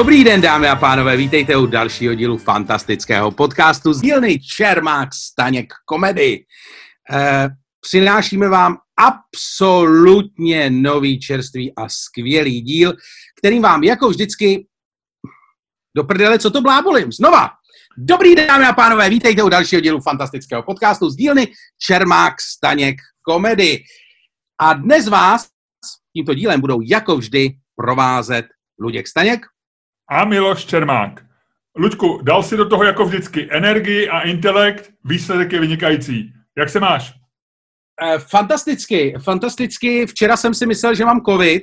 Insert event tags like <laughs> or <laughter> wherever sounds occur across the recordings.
Dobrý den, dámy a pánové, vítejte u dalšího dílu fantastického podcastu z dílny Čermák Staněk komedy. E, přinášíme vám absolutně nový, čerstvý a skvělý díl, kterým vám jako vždycky do prdele, co to blábolím. Znova, dobrý den, dámy a pánové, vítejte u dalšího dílu fantastického podcastu z dílny Čermák Staněk komedy. A dnes vás tímto dílem budou jako vždy provázet Luděk Staněk a Miloš Čermák. Luďku, dal si do toho jako vždycky energii a intelekt, výsledek je vynikající. Jak se máš? Eh, fantasticky, fantasticky. Včera jsem si myslel, že mám covid.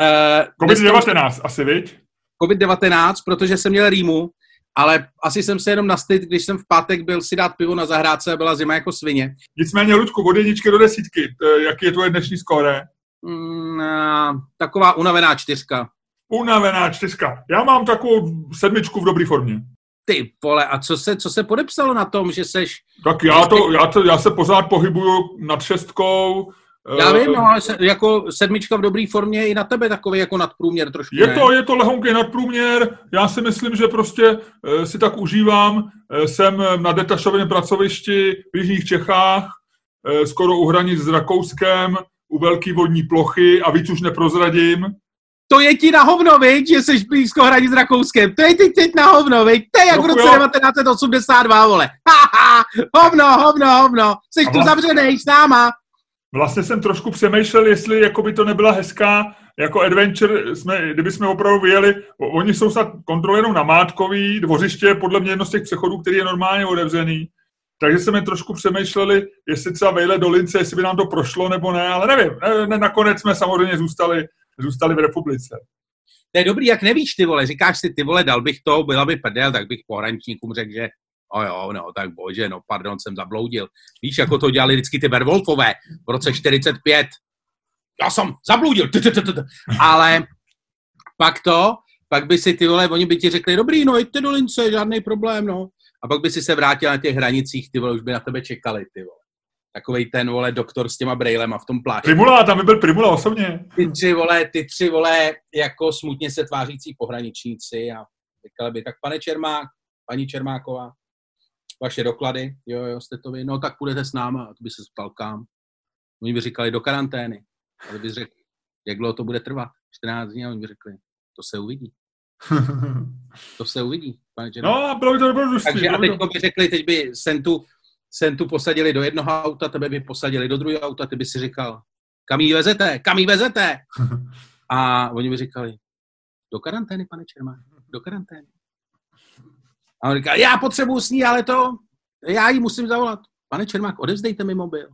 Eh, COVID-19 jsem... asi, viď? COVID-19, protože jsem měl rýmu, ale asi jsem se jenom nastyt, když jsem v pátek byl si dát pivo na zahrádce a byla zima jako svině. Nicméně, Luďku, od jedničky do desítky, jaký je tvoje dnešní skóre? Mm, eh, taková unavená čtyřka. Unavená čtyřka. Já mám takovou sedmičku v dobré formě. Ty vole, a co se, co se podepsalo na tom, že seš... Tak já, to, já, to, já se pořád pohybuju nad šestkou. Já vím, no, ale se, jako sedmička v dobré formě je i na tebe takový jako nadprůměr trošku, Je ne? to, je to lehonký nadprůměr. Já si myslím, že prostě uh, si tak užívám. Uh, jsem na detašovém pracovišti v Jižních Čechách, uh, skoro u hranic s Rakouskem, u velké vodní plochy a víc už neprozradím to je ti na hovno, viď, že jsi blízko hranic s Rakouskem. To je ti teď na hovno, viď? To je jak v roce 1982, vole. Haha, hovno, hovno, hovno. Jsi tu zavřený s náma. Vlastně jsem trošku přemýšlel, jestli jako by to nebyla hezká jako adventure, jsme, kdyby jsme opravdu vyjeli, oni jsou snad kontrolou na Mátkový, dvořiště podle mě jedno z těch přechodů, který je normálně otevřený. Takže jsme trošku přemýšleli, jestli třeba vejle do Lince, jestli by nám to prošlo nebo ne, ale nevím. Ne, ne, nakonec jsme samozřejmě zůstali zůstali v republice. To je dobrý, jak nevíš ty vole, říkáš si ty vole, dal bych to, byla by prdel, tak bych pohraničníkům řekl, že o jo, no, tak bože, no, pardon, jsem zabloudil. Víš, jako to dělali vždycky ty Werwolfové v roce 45. Já jsem zabloudil, ale pak to, pak by si ty vole, oni by ti řekli, dobrý, no, jďte do lince, žádný problém, no. A pak by si se vrátil na těch hranicích, ty vole, už by na tebe čekali, ty vole takový ten, vole, doktor s těma brejlema v tom plášti. Primula, tam by byl Primula osobně. Ty tři, vole, ty tři, vole, jako smutně se tvářící pohraničníci a říkali by, tak pane Čermák, paní Čermáková, vaše doklady, jo, jo, jste to vy, no tak půjdete s náma, a to by se ptal kam. Oni by říkali do karantény. A by řekl, jak dlouho to bude trvat? 14 dní a oni by řekli, to se uvidí. <laughs> to se uvidí, pane Čermák. No, bylo by to dobrodružství. Takže a teď by řekli, teď by sen tu sem tu posadili do jednoho auta, tebe by posadili do druhého auta, ty by si říkal, kam jí vezete, kam jí vezete? <laughs> A oni by říkali, do karantény, pane Čermák, do karantény. A on říkal, já potřebuji s ní, ale to, já jí musím zavolat. Pane Čermák, odevzdejte mi mobil.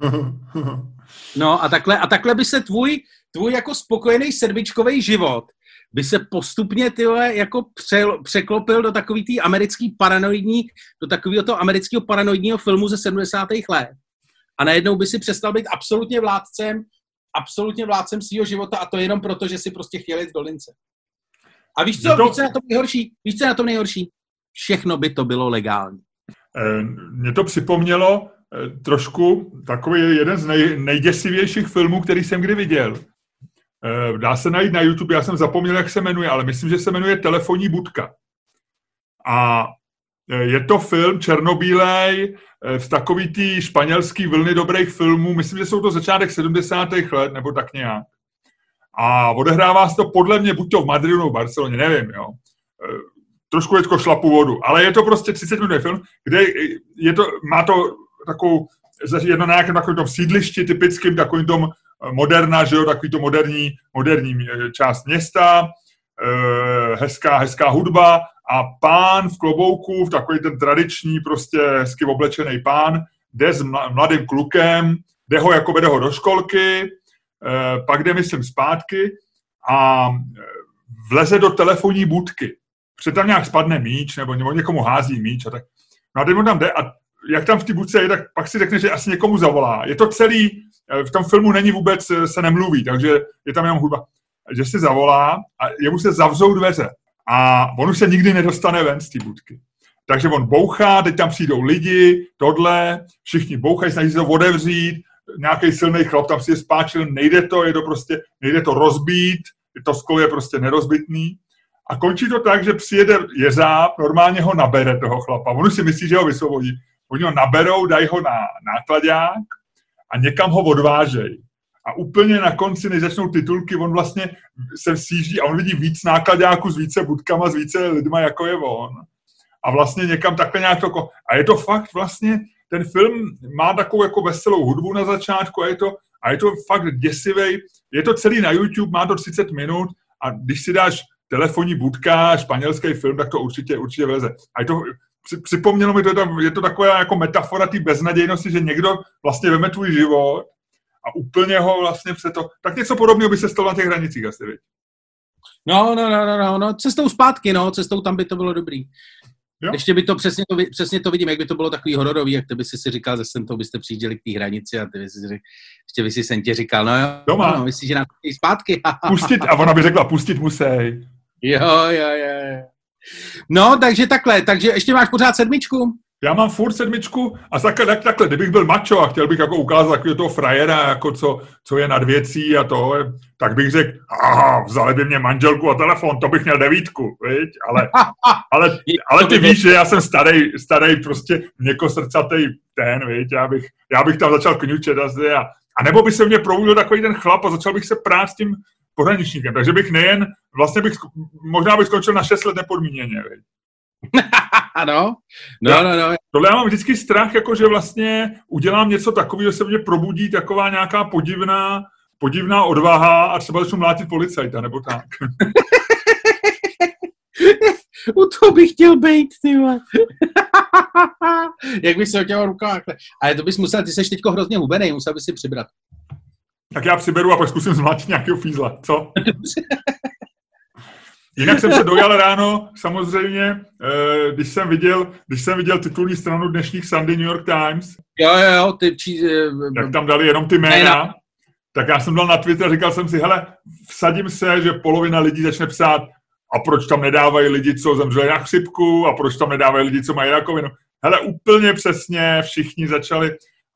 <laughs> No a takhle, a takhle by se tvůj, tvůj jako spokojený sedmičkový život by se postupně tyhle jako pře, překlopil do takový tý americký paranoidní, do takového toho amerického paranoidního filmu ze 70. let. A najednou by si přestal být absolutně vládcem, absolutně vládcem svého života a to jenom proto, že si prostě chtěl jít do lince. A víš co, to... víš co na tom nejhorší? Víš co na tom nejhorší? Všechno by to bylo legální. E, Mně to připomnělo e, trošku takový jeden z nej, nejděsivějších filmů, který jsem kdy viděl. Eh, dá se najít na YouTube, já jsem zapomněl, jak se jmenuje, ale myslím, že se jmenuje Telefonní budka. A eh, je to film černobílej, v eh, takový tý španělský vlny dobrých filmů, myslím, že jsou to začátek 70. let, nebo tak nějak. A odehrává se to podle mě buď to v Madridu nebo v Barceloně, nevím, jo. Trošku teďko šlapu vodu, ale je to prostě 30 minut film, kde je to, má to takovou, jedno na nějakém takovém tom sídlišti typickým, takovým tom moderna, že jo, takový to moderní, moderní eh, část města, eh, hezká, hezká hudba a pán v klobouku, v takový ten tradiční, prostě hezky oblečený pán, jde s mladým klukem, jde ho jako vede ho do školky, eh, pak jde, myslím, zpátky a vleze do telefonní budky. Protože tam nějak spadne míč, nebo někomu hází míč a tak. No a teď tam jde a jak tam v té budce je, tak pak si řekne, že asi někomu zavolá. Je to celý v tom filmu není vůbec, eh, se nemluví, takže je tam jenom hudba. Že si zavolá a jemu se zavřou dveře a on už se nikdy nedostane ven z té budky. Takže on bouchá, teď tam přijdou lidi, tohle, všichni bouchají, snaží se to odevřít, nějaký silný chlap tam si je spáčil, nejde to, je to prostě, nejde to rozbít, to sklo je prostě nerozbitný. A končí to tak, že přijede jezáb, normálně ho nabere toho chlapa. On si myslí, že ho vysvobodí. Oni ho naberou, dají ho na nákladák a někam ho odvážejí. A úplně na konci, než začnou titulky, on vlastně se síží a on vidí víc nákladáků s více budkama, s více lidma, jako je on. A vlastně někam takhle nějak to... A je to fakt vlastně, ten film má takovou jako veselou hudbu na začátku a je to, a je to fakt děsivý. Je to celý na YouTube, má to 30 minut a když si dáš telefonní budka, španělský film, tak to určitě, určitě vleze. A je to, připomnělo mi to, je to taková jako metafora té beznadějnosti, že někdo vlastně veme tvůj život a úplně ho vlastně se to... Tak něco podobného by se stalo na těch hranicích asi, viď? No, no, no, no, no, no, cestou zpátky, no, cestou tam by to bylo dobrý. Jo? Ještě by to přesně, to přesně to vidím, jak by to bylo takový hororový, jak ty by si si říkal, že jsem to byste přijížděli k té hranici a ty by si říkal, ještě by si jsem tě říkal, no jo, Doma. no, myslíš, že nám zpátky. pustit, a ona by řekla, pustit musej. Jo, jo, jo. No, takže takhle, takže ještě máš pořád sedmičku? Já mám furt sedmičku a takhle, tak, takhle, kdybych byl mačo a chtěl bych jako ukázat takového toho frajera, jako co, co je nad věcí a to, tak bych řekl, aha, vzali by mě manželku a telefon, to bych měl devítku, viď? Ale, <laughs> ale, ale ty víš, že já jsem starý, starý prostě měkosrdcatý ten, viď? Já bych, já bych tam začal kňučet a, a nebo by se mě probudil takový ten chlap a začal bych se prát s tím pohraničníkem. Takže bych nejen, vlastně bych, možná bych skončil na 6 let nepodmíněně. <laughs> no, no, no, no. Tohle já mám vždycky strach, jako že vlastně udělám něco takového, že se mě probudí taková nějaká podivná, podivná odvaha a třeba začnu mlátit policajta, nebo tak. <laughs> U toho bych chtěl být, ty <laughs> Jak bys se otěval rukama. Ale to bys musel, ty seš teďko hrozně hubený, musel bys si přibrat. Tak já přiberu a pak zkusím zmlátit nějakého fízla, co? Jinak jsem se dojal ráno, samozřejmě, eh, když jsem viděl, když jsem viděl titulní stranu dnešních Sunday New York Times. Jo, jo, jo, ty čí, Jak tam dali jenom ty jména. Tak já jsem dal na Twitter, říkal jsem si, hele, vsadím se, že polovina lidí začne psát, a proč tam nedávají lidi, co zemřeli na chřipku, a proč tam nedávají lidi, co mají rakovinu. Hele, úplně přesně všichni začali.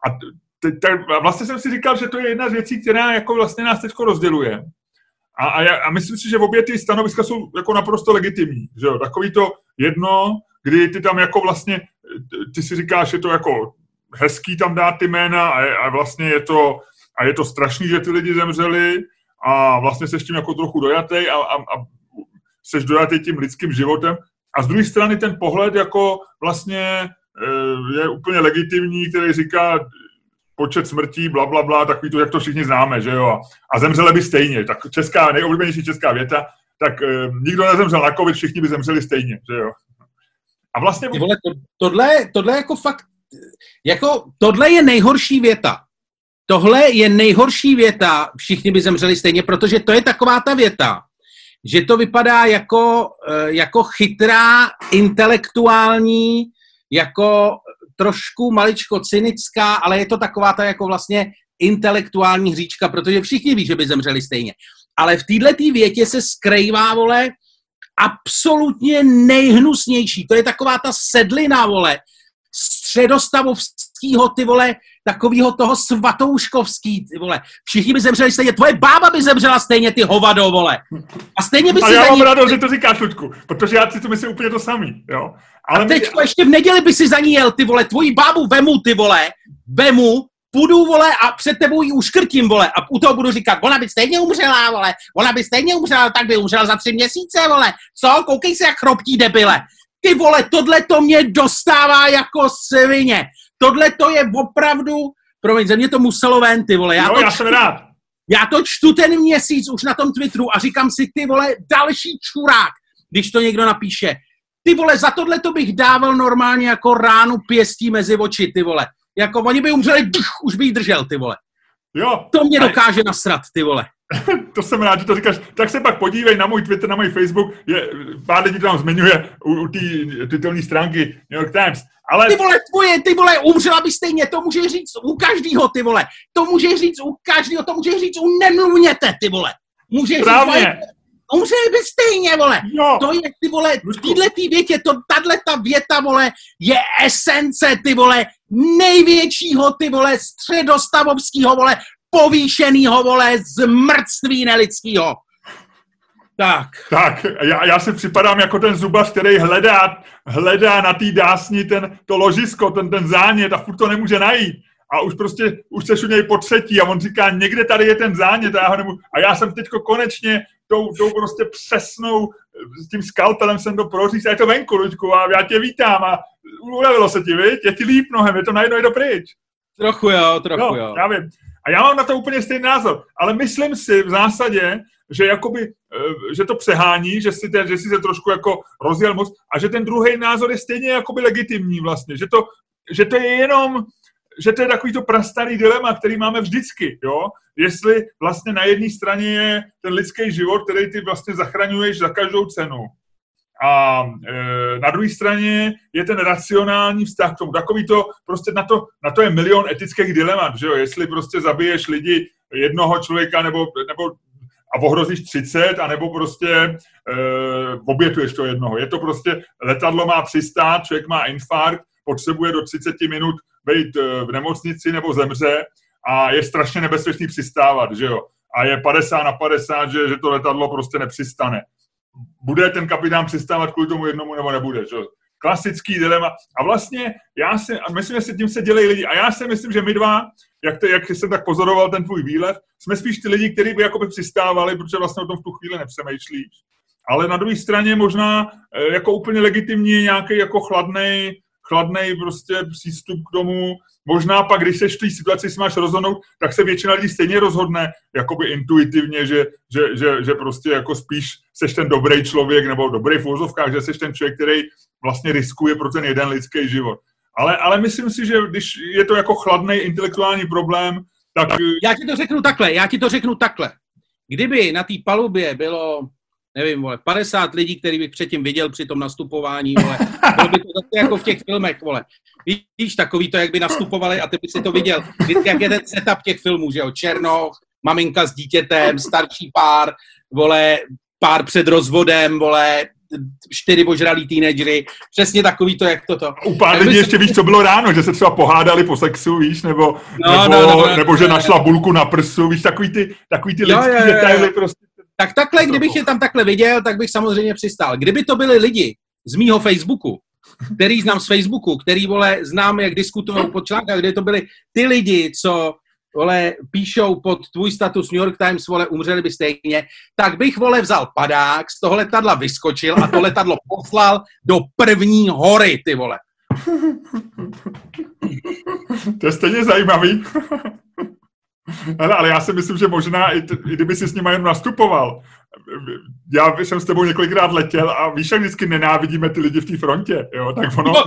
A te, vlastně jsem si říkal, že to je jedna z věcí, která jako vlastně nás teď rozděluje. A, a, já, a myslím si, že obě ty stanoviska jsou jako naprosto legitimní. Že jo? Takový to jedno, kdy ty tam jako vlastně, ty si říkáš, je to jako hezký tam dát ty jména a, a vlastně je to, a je to strašný, že ty lidi zemřeli a vlastně seš tím jako trochu dojatý a, a, a seš dojatý tím lidským životem. A z druhé strany ten pohled jako vlastně eh, je úplně legitimní, který říká, počet smrtí, bla, bla, bla, takový to, jak to všichni známe, že jo, a zemřeli by stejně, tak česká, nejoblíbenější česká věta, tak e, nikdo nezemřel na covid, všichni by zemřeli stejně, že jo. A vlastně... Vole, to, tohle, tohle jako fakt, jako tohle je nejhorší věta. Tohle je nejhorší věta, všichni by zemřeli stejně, protože to je taková ta věta, že to vypadá jako, eh, jako chytrá, intelektuální, jako trošku maličko cynická, ale je to taková ta jako vlastně intelektuální hříčka, protože všichni ví, že by zemřeli stejně. Ale v této větě se skrývá, vole, absolutně nejhnusnější. To je taková ta sedlina, vole, středostavovskýho, ty vole, takovýho toho svatouškovský, ty vole. Všichni by zemřeli stejně, tvoje bába by zemřela stejně, ty hovado, vole. A stejně by si... A já mám rád, že to říkáš, Ludku, protože já si to myslím úplně to samý, jo. Ale a teď my... ještě v neděli by si za ní jel, ty vole, tvoji bábu vemu, ty vole, vemu, půjdu, vole, a před tebou ji uškrtím, vole, a u toho budu říkat, ona by stejně umřela, vole, ona by stejně umřela, tak by umřela za tři měsíce, vole, co, koukej se, jak chroptí debile. Ty vole, tohle to mě dostává jako svině. Tohle to je opravdu, promiň, ze mě to muselo ven, ty vole. Já, jo, to já jsem rád. Já to čtu ten měsíc už na tom Twitteru a říkám si, ty vole, další čurák, když to někdo napíše. Ty vole, za tohle to bych dával normálně jako ránu pěstí mezi oči, ty vole. Jako oni by umřeli, dch, už by jí držel, ty vole. Jo. To mě dokáže nasrat, ty vole. <laughs> to jsem rád, že to říkáš. Tak se pak podívej na můj Twitter, na můj Facebook. Je, pár lidí to tam zmiňuje u, u té titulní stránky New York Times. Ale... Ty vole, tvoje, ty vole, umřela by stejně, to může říct u každého, ty vole. To může říct u každého, to může říct u nemluvněte, ty vole. Může Právně. říct, umřeli by stejně, vole. Jo. To je, ty vole, v tý větě, to, tahle ta věta, vole, je esence, ty vole, největšího, ty vole, středostavovského, vole, povýšenýho, vole, zmrtství nelidského. Tak. Tak, já, já si připadám jako ten zubař, který hledá, hledá na té dásni ten, to ložisko, ten, ten zánět a furt to nemůže najít. A už prostě, už se u něj po třetí a on říká, někde tady je ten zánět a já ho nemůžu. A já jsem teďko konečně tou, tou prostě přesnou, s tím skalpelem jsem to proříz a je to venku, Luďku, a já tě vítám a ulevilo se ti, viď? Je ti líp nohem, je to najednou je to pryč. Trochu jo, trochu no, jo. Já vím. A já mám na to úplně stejný názor, ale myslím si v zásadě, že jakoby, eh, že to přehání, že si, ten, že si se trošku jako rozjel moc a že ten druhý názor je stejně jakoby legitimní vlastně, že to, že to je jenom, že to je takový to prastarý dilema, který máme vždycky, jo? Jestli vlastně na jedné straně je ten lidský život, který ty vlastně zachraňuješ za každou cenu. A e, na druhé straně je ten racionální vztah k tomu. Takový to, prostě na to, na to je milion etických dilemat, že jo? Jestli prostě zabiješ lidi jednoho člověka nebo, nebo a ohrozíš 30, anebo prostě e, obětuješ to jednoho. Je to prostě, letadlo má přistát, člověk má infarkt, potřebuje do 30 minut být e, v nemocnici nebo zemře a je strašně nebezpečný přistávat, že jo. A je 50 na 50, že, že to letadlo prostě nepřistane. Bude ten kapitán přistávat kvůli tomu jednomu nebo nebude, že jo. Klasický dilema. A vlastně já si, a myslím, že se tím se dělají lidi. A já si myslím, že my dva, jak, te, jak jsem tak pozoroval ten tvůj výlet, jsme spíš ty lidi, kteří by jakoby přistávali, protože vlastně o tom v tu chvíli nepřemýšlíš. Ale na druhé straně možná e, jako úplně legitimní nějaký jako chladný chladný prostě přístup k tomu. Možná pak, když seš v té situaci, si máš rozhodnout, tak se většina lidí stejně rozhodne jakoby intuitivně, že, že, že, že prostě jako spíš seš ten dobrý člověk nebo dobrý v úzovkách, že seš ten člověk, který vlastně riskuje pro ten jeden lidský život. Ale, ale myslím si, že když je to jako chladný intelektuální problém, tak... Já ti to řeknu takhle, já ti to řeknu takhle. Kdyby na té palubě bylo nevím, vole, 50 lidí, který bych předtím viděl při tom nastupování, vole. Bylo by to zase jako v těch filmech, vole. Víš, takový to, jak by nastupovali a ty by si to viděl. Vždycky, jak je ten setup těch filmů, že jo, Černoch, maminka s dítětem, starší pár, vole, pár před rozvodem, vole, čtyři ožralí teenagery, přesně takový to, jak toto. U pár lidí ještě víš, co bylo ráno, že se třeba pohádali po sexu, víš, nebo, no, nebo, no, no, no, nebo že našla bulku na prsu, víš, takový ty, takový ty lidský jo, jo, jo, detaily prostě tak takhle, kdybych je tam takhle viděl, tak bych samozřejmě přistál. Kdyby to byli lidi z mýho Facebooku, který znám z Facebooku, který, vole, znám, jak diskutují pod článka, kde to byli ty lidi, co, vole, píšou pod tvůj status New York Times, vole, umřeli by stejně, tak bych, vole, vzal padák, z toho letadla vyskočil a to letadlo <laughs> poslal do první hory, ty vole. To je stejně zajímavý. Ale, ale já si myslím, že možná, i, t, i kdyby si s nimi jen nastupoval, já jsem s tebou několikrát letěl a víš, jak vždycky nenávidíme ty lidi v té frontě, jo, tak ono, <laughs>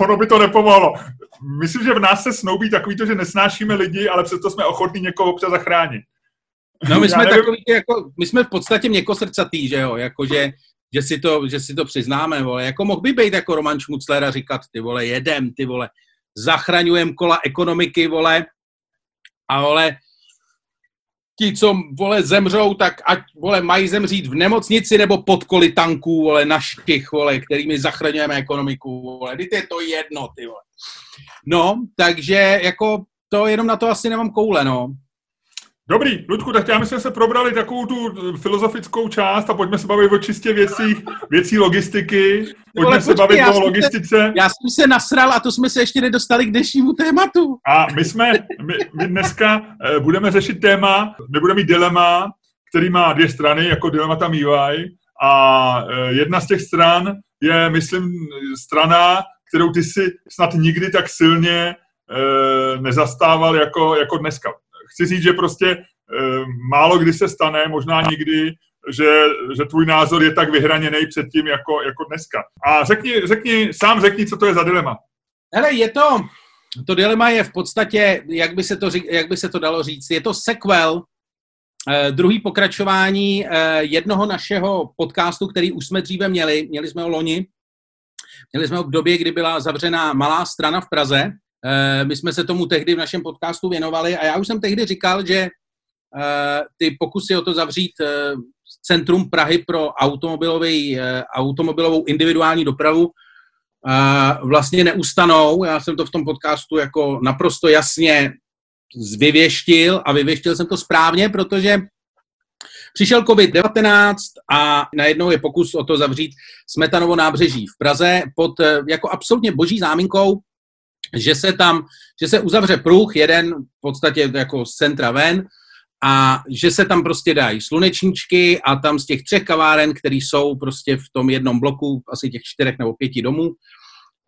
ono by to nepomohlo. Myslím, že v nás se snoubí takový to, že nesnášíme lidi, ale přesto jsme ochotní někoho občas zachránit. No my jsme takový, jako, my jsme v podstatě měkosrdcatý, že jo, jakože že si to, že si to přiznáme, vole. Jako mohl by být jako Roman Šmucler a říkat, ty vole, jedem, ty vole, zachraňujem kola ekonomiky, vole, a vole, ti, co, vole, zemřou, tak ať, vole, mají zemřít v nemocnici nebo pod koli tanků, vole, našich, vole, kterými zachraňujeme ekonomiku, vole, Teď je to jedno, ty vole. No, takže, jako, to jenom na to asi nemám koule, no. Dobrý, Ludku, tak já myslím, že se probrali takovou tu filozofickou část a pojďme se bavit o čistě věcích, věcí logistiky. Pojďme Vole, se bavit o logistice. Se, já jsem se nasral a to jsme se ještě nedostali k dnešnímu tématu. A my jsme, my, my dneska uh, budeme řešit téma, my budeme mít dilema, který má dvě strany, jako dilemata mývaj. A uh, jedna z těch stran je, myslím, strana, kterou ty si snad nikdy tak silně nezastával jako, jako dneska chci říct, že prostě e, málo kdy se stane, možná nikdy, že, že tvůj názor je tak vyhraněný před tím jako, jako dneska. A řekni, řekni, sám řekni, co to je za dilema. Hele, je to, to dilema je v podstatě, jak by se to, jak by se to dalo říct, je to sequel, eh, druhý pokračování eh, jednoho našeho podcastu, který už jsme dříve měli, měli jsme ho loni, měli jsme ho v době, kdy byla zavřená malá strana v Praze, Eh, my jsme se tomu tehdy v našem podcastu věnovali a já už jsem tehdy říkal, že eh, ty pokusy o to zavřít eh, centrum Prahy pro automobilovou individuální dopravu vlastně neustanou. Já jsem to v tom podcastu jako naprosto jasně vyvěštil a vyvěštil jsem to správně, protože Přišel COVID-19 a najednou je pokus o to zavřít Smetanovo nábřeží v Praze pod eh, jako absolutně boží záminkou, že se tam, že se uzavře pruh, jeden v podstatě jako z centra ven, a že se tam prostě dají slunečníčky a tam z těch třech kaváren, které jsou prostě v tom jednom bloku, asi těch čtyřech nebo pěti domů,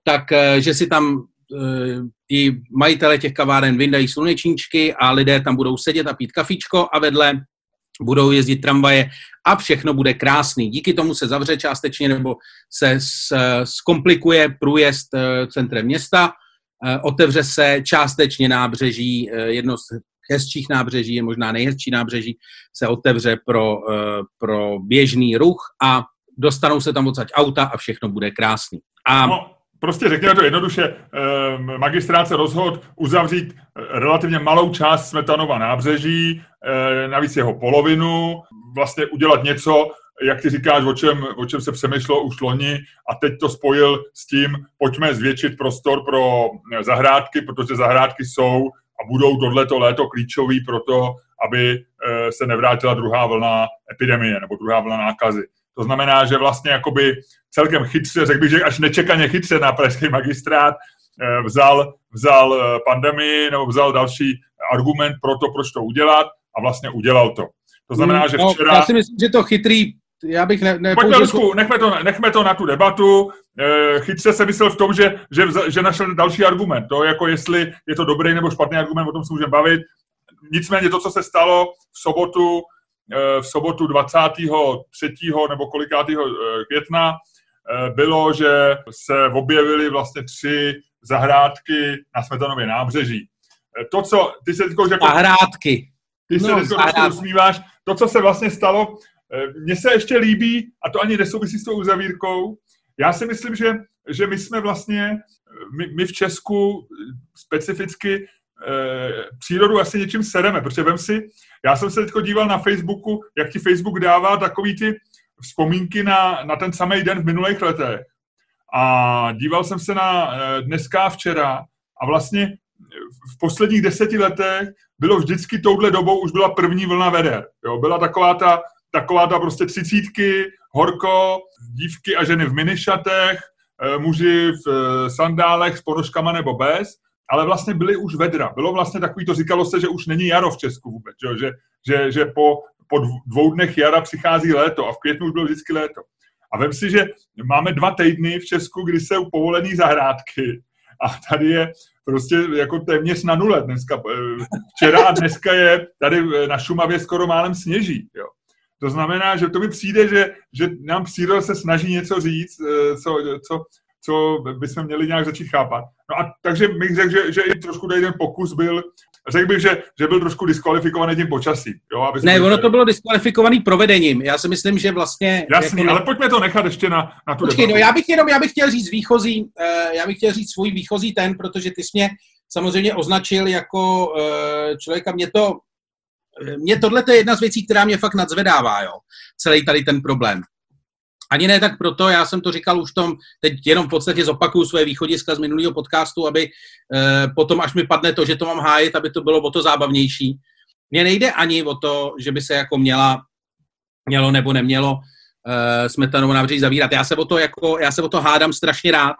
tak eh, že si tam eh, i majitele těch kaváren vyndají slunečníčky a lidé tam budou sedět a pít kafičko a vedle budou jezdit tramvaje a všechno bude krásný. Díky tomu se zavře částečně nebo se zkomplikuje průjezd eh, centrem města, otevře se částečně nábřeží, jedno z hezčích nábřeží, je možná nejhezčí nábřeží, se otevře pro, pro běžný ruch a dostanou se tam odsaď auta a všechno bude krásný. A no, prostě řekněme to jednoduše, eh, magistrát se rozhodl uzavřít eh, relativně malou část Smetanova nábřeží, eh, navíc jeho polovinu, vlastně udělat něco, jak ty říkáš, o čem, o čem se přemýšlelo už loni a teď to spojil s tím, pojďme zvětšit prostor pro zahrádky, protože zahrádky jsou a budou tohleto léto klíčový pro to, aby se nevrátila druhá vlna epidemie nebo druhá vlna nákazy. To znamená, že vlastně jakoby celkem chytře, řekl bych, že až nečekaně chytře na pražský magistrát eh, vzal, vzal eh, pandemii nebo vzal další argument pro to, proč to udělat a vlastně udělal to. To znamená, hmm, že no, včera... Já si myslím, že to chytrý já bych ne, ne Pojďme, Rusku, nechme, to, nechme to na tu debatu. Eh, chytře se myslel v tom, že, že, že našel další argument. To jako jestli je to dobrý nebo špatný argument, o tom se můžeme bavit. Nicméně to, co se stalo v sobotu, Eh, v sobotu 23. nebo kolikátého eh, května eh, bylo, že se objevily vlastně tři zahrádky na Smetanově nábřeží. To, co ty se teď jako... Zahrádky. Ty se no, teď usmíváš. To, co se vlastně stalo, mně se ještě líbí, a to ani nesouvisí s tou uzavírkou, já si myslím, že, že my jsme vlastně, my, my v Česku specificky Eh, přírodu asi něčím sereme, protože vem si, já jsem se teď díval na Facebooku, jak ti Facebook dává takový ty vzpomínky na, na ten samý den v minulých letech. A díval jsem se na eh, dneska a včera a vlastně v posledních deseti letech bylo vždycky touhle dobou už byla první vlna veder. Jo? Byla taková ta, taková ta prostě třicítky, horko, dívky a ženy v minišatech, eh, muži v sandálech s ponožkama nebo bez ale vlastně byly už vedra. Bylo vlastně takový, to říkalo se, že už není jaro v Česku vůbec, že, že, že, že po, po dvou dnech jara přichází léto a v květnu už bylo vždycky léto. A vem si, že máme dva týdny v Česku, kdy jsou povolený zahrádky a tady je prostě jako téměř na nule dneska. Eh, včera a dneska je tady na Šumavě skoro málem sněží. Jo. To znamená, že to mi přijde, že, že nám příroda se snaží něco říct, eh, co, co, co bychom měli nějak začít chápat. No a takže bych řekl, že, že i trošku ten pokus byl, řekl bych, že, že byl trošku diskvalifikovaný tím počasí. Jo, aby ne, ono to bylo diskvalifikovaný provedením. Já si myslím, že vlastně... Jasný, jako... ale pojďme to nechat ještě na, na tu Počkej, no já bych jenom, já bych chtěl říct výchozí, uh, já bych chtěl říct svůj výchozí ten, protože ty jsi mě samozřejmě označil jako uh, člověka, mě to, mě tohle je jedna z věcí, která mě fakt nadzvedává, jo, celý tady ten problém. Ani ne tak proto, já jsem to říkal už tom, teď jenom v podstatě zopakuju své východiska z minulého podcastu, aby eh, potom, až mi padne to, že to mám hájit, aby to bylo o to zábavnější. Mně nejde ani o to, že by se jako měla, mělo nebo nemělo eh, smetanovou návrh zavírat. Já se o to, jako, já se o to hádám strašně rád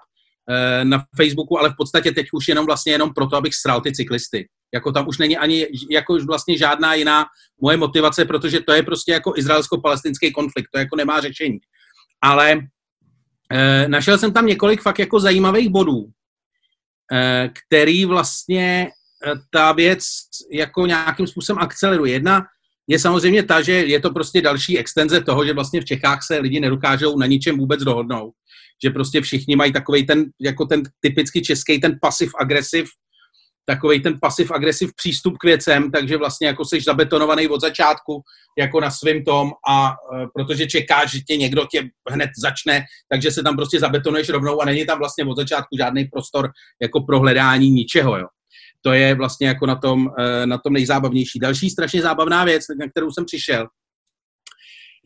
na Facebooku, ale v podstatě teď už jenom vlastně jenom proto, abych sral ty cyklisty. Jako tam už není ani jako vlastně žádná jiná moje motivace, protože to je prostě jako izraelsko-palestinský konflikt, to jako nemá řešení ale e, našel jsem tam několik fakt jako zajímavých bodů, e, který vlastně ta věc jako nějakým způsobem akceleruje. Jedna je samozřejmě ta, že je to prostě další extenze toho, že vlastně v Čechách se lidi nedokážou na ničem vůbec dohodnout. Že prostě všichni mají takový ten, jako ten typicky český, ten pasiv agresiv takový ten pasiv-agresiv přístup k věcem, takže vlastně jako jsi zabetonovaný od začátku jako na svým tom a e, protože čekáš, že tě někdo tě hned začne, takže se tam prostě zabetonuješ rovnou a není tam vlastně od začátku žádný prostor jako pro hledání ničeho, jo. To je vlastně jako na tom, e, na tom nejzábavnější. Další strašně zábavná věc, na kterou jsem přišel,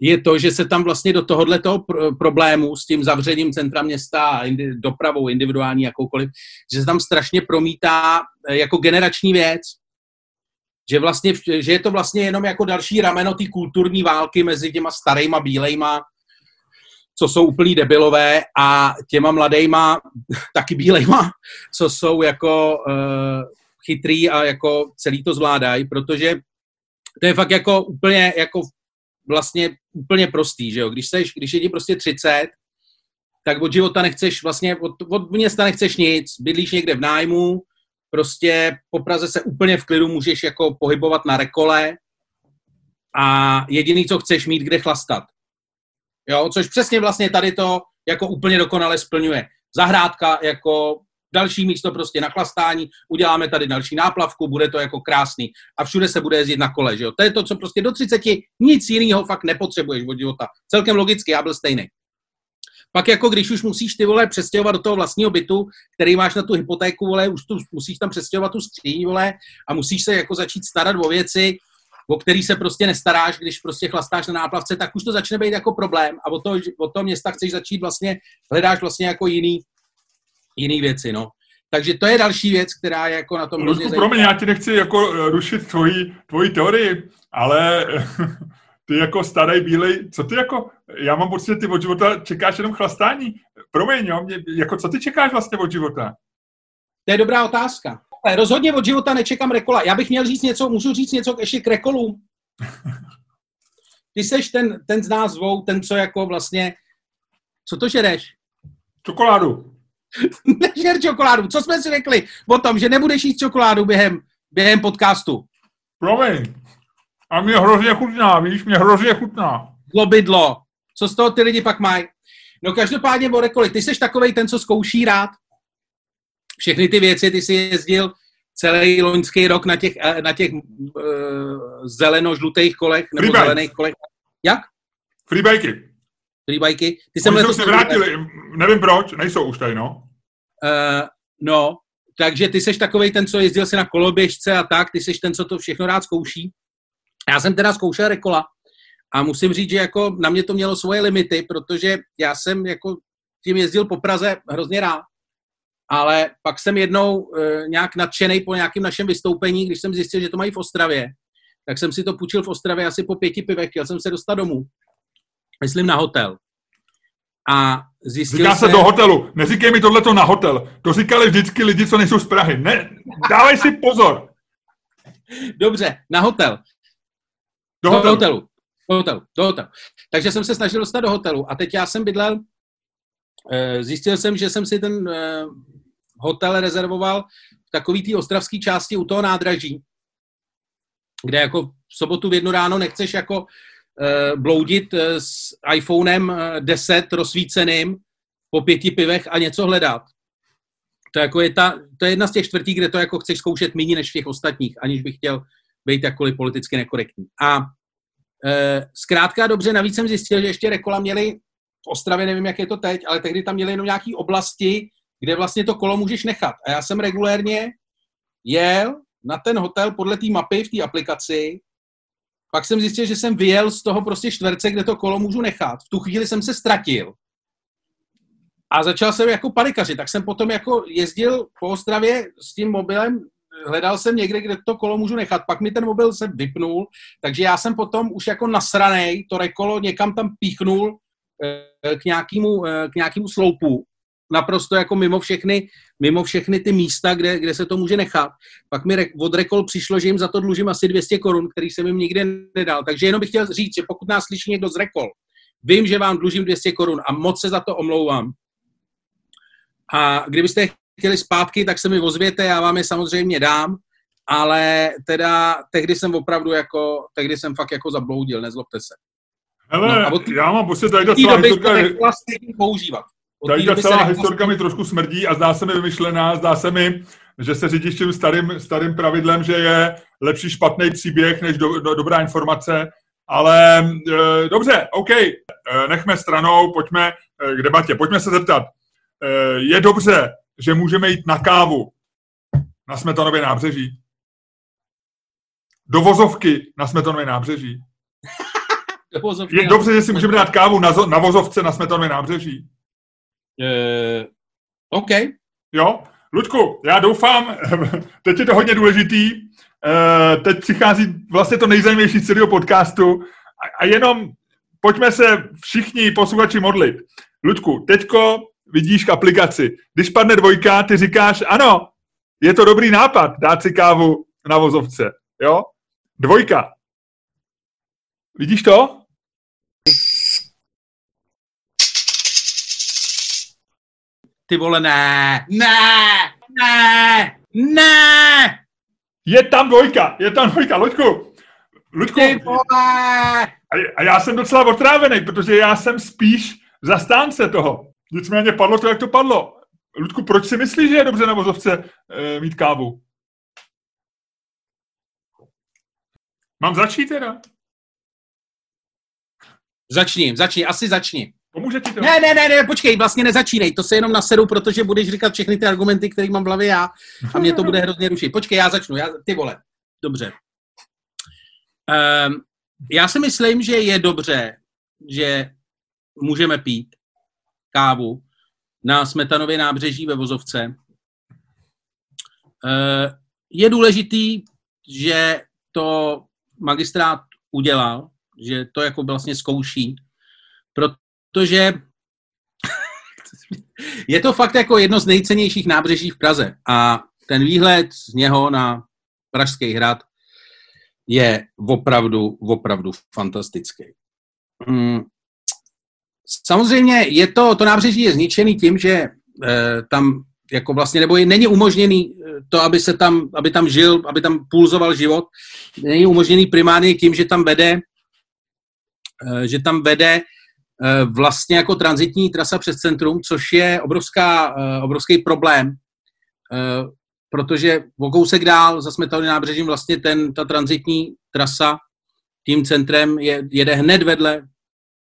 je to, že se tam vlastně do tohohle toho pr- problému s tím zavřením centra města, indi- dopravou individuální jakoukoliv, že se tam strašně promítá eh, jako generační věc, že, vlastně, že je to vlastně jenom jako další rameno té kulturní války mezi těma starýma bílejma, co jsou úplný debilové a těma mladejma, <laughs> taky bílejma, co jsou jako uh, chytrý a jako celý to zvládají, protože to je fakt jako úplně jako vlastně úplně prostý, že jo? Když, seš, když je ti prostě 30, tak od života nechceš vlastně, od, od města nechceš nic, bydlíš někde v nájmu, prostě po Praze se úplně v klidu můžeš jako pohybovat na rekole a jediný, co chceš mít, kde chlastat. Jo, což přesně vlastně tady to jako úplně dokonale splňuje. Zahrádka jako další místo prostě na chlastání, uděláme tady další náplavku, bude to jako krásný a všude se bude jezdit na kole, že jo. To je to, co prostě do 30 nic jiného fakt nepotřebuješ od života. Celkem logicky, já byl stejný. Pak jako když už musíš ty vole přestěhovat do toho vlastního bytu, který máš na tu hypotéku, vole, už tu, musíš tam přestěhovat tu skříň, vole, a musíš se jako začít starat o věci, o který se prostě nestaráš, když prostě chlastáš na náplavce, tak už to začne být jako problém a od toho, od toho města chceš začít vlastně, hledáš vlastně jako jiný, jiný věci, no. Takže to je další věc, která je jako na tom Ludku, promiň, já ti nechci jako eh, rušit tvoji, tvoji teorii, ale <laughs> ty jako starý bílej, co ty jako, já mám pocit, že ty od života čekáš jenom chlastání. Promiň, jo, mě, jako co ty čekáš vlastně od života? To je dobrá otázka. Rozhodně od života nečekám rekola. Já bych měl říct něco, můžu říct něco ještě k rekolům. <laughs> Ty seš ten, ten z nás dvou, ten, co jako vlastně, co to žereš? Čokoládu. <laughs> Nežer čokoládu. Co jsme si řekli o tom, že nebudeš jíst čokoládu během, během podcastu? Promiň. A mě hrozně chutná, víš, mě hrozně chutná. Zlobydlo. Co z toho ty lidi pak mají? No každopádně, Borekoli, ty jsi takovej ten, co zkouší rád. Všechny ty věci, ty jsi jezdil celý loňský rok na těch, eh, na těch uh, zeleno-žlutých kolech, nebo Freebike. zelených kolech. Jak? Freebikey. Freebikey. Ty jsem se vrátili, nevím proč, nejsou už tady, no. Uh, no, takže ty seš takový ten, co jezdil si na koloběžce a tak, ty seš ten, co to všechno rád zkouší. Já jsem teda zkoušel rekola a musím říct, že jako na mě to mělo svoje limity, protože já jsem jako tím jezdil po Praze hrozně rád, ale pak jsem jednou e, nějak nadšený po nějakém našem vystoupení, když jsem zjistil, že to mají v Ostravě, tak jsem si to půjčil v Ostravě asi po pěti pivech, chtěl jsem se dostat domů, myslím na hotel. A zjistil Říká se do hotelu. Neříkej mi tohleto na hotel. To říkali vždycky lidi, co nejsou z Prahy. Ne, dávej si pozor. Dobře, na hotel. Do, do hotelu. hotelu. Do hotelu. Do hotelu. Takže jsem se snažil dostat do hotelu. A teď já jsem bydlel, eh, zjistil jsem, že jsem si ten eh, hotel rezervoval v takový té ostravské části u toho nádraží, kde jako v sobotu v jednu ráno nechceš jako bloudit s iPhonem 10 rozsvíceným po pěti pivech a něco hledat. To, jako je ta, to je jedna z těch čtvrtí, kde to jako chceš zkoušet méně než v těch ostatních, aniž bych chtěl být jakkoliv politicky nekorektní. A e, zkrátka dobře, navíc jsem zjistil, že ještě Rekola měli v Ostravě, nevím, jak je to teď, ale tehdy tam měli jenom nějaké oblasti, kde vlastně to kolo můžeš nechat. A já jsem regulérně jel na ten hotel podle té mapy v té aplikaci, pak jsem zjistil, že jsem vyjel z toho prostě čtverce, kde to kolo můžu nechat. V tu chvíli jsem se ztratil. A začal jsem jako panikařit, tak jsem potom jako jezdil po Ostravě s tím mobilem hledal jsem někde, kde to kolo můžu nechat, pak mi ten mobil se vypnul, takže já jsem potom už jako nasranej to rekolo někam tam píchnul eh, k nějakému, eh, k nějakému sloupu, naprosto jako mimo všechny, mimo všechny ty místa, kde, kde se to může nechat. Pak mi od Rekol přišlo, že jim za to dlužím asi 200 korun, který jsem jim nikdy nedal. Takže jenom bych chtěl říct, že pokud nás slyší někdo z Rekol, vím, že vám dlužím 200 korun a moc se za to omlouvám. A kdybyste chtěli zpátky, tak se mi ozvěte, já vám je samozřejmě dám, ale teda tehdy jsem opravdu jako, tehdy jsem fakt jako zabloudil, nezlobte se. Hele, no, od, já mám pocit, tady ta celá historka... používat. Tady ta celá historka mi trošku smrdí a zdá se mi vymyšlená, zdá se mi, že se řídíš tím starým, starým pravidlem, že je lepší špatný příběh než do, do, dobrá informace, ale e, dobře, OK, e, nechme stranou, pojďme e, k debatě, pojďme se zeptat. E, je dobře, že můžeme jít na kávu na Smetanově nábřeží. Do vozovky na Smetanově nábřeží. <laughs> Je dobře, že si můžeme dát kávu na, na vozovce na Smetanově nábřeží. Uh, OK. Jo? Ludku, já doufám, <laughs> teď je to hodně důležitý, Uh, teď přichází vlastně to nejzajímavější celého podcastu a, a jenom pojďme se všichni posluchači modlit. Ludku, teďko vidíš k aplikaci. Když padne dvojka, ty říkáš, ano, je to dobrý nápad dát si kávu na vozovce. Jo? Dvojka. Vidíš to? Ty vole, ne, ne, ne, ne. Je tam dvojka, je tam dvojka, Luďku. Luďku. Ty vole. A já jsem docela otrávený, protože já jsem spíš zastánce toho. Nicméně padlo to, jak to padlo. Ludku, proč si myslíš, že je dobře na vozovce e, mít kávu? Mám začít teda? Začni, začni, asi začni. Pomůže ti to? Ne, ne, ne, ne, počkej, vlastně nezačínej, to se jenom nasedu, protože budeš říkat všechny ty argumenty, které mám v hlavě já a mě to bude hrozně rušit. Počkej, já začnu, já, ty vole. Dobře. Um, já si myslím, že je dobře, že můžeme pít kávu na Smetanově nábřeží ve Vozovce. Uh, je důležitý, že to magistrát udělal, že to jako vlastně zkouší, protože je to fakt jako jedno z nejcennějších nábřeží v Praze a ten výhled z něho na Pražský hrad je opravdu, opravdu fantastický. Mm. Samozřejmě je to, to nábřeží je zničený tím, že e, tam jako vlastně, nebo je, není umožněný eh, to, aby se tam, aby tam žil, aby tam pulzoval život. Není umožněný primárně tím, že tam vede, e, že tam vede Eh, vlastně jako transitní trasa přes centrum, což je obrovská, eh, obrovský problém, eh, protože o kousek dál za Smetany nábřežím vlastně ten, ta transitní trasa tím centrem je, jede hned vedle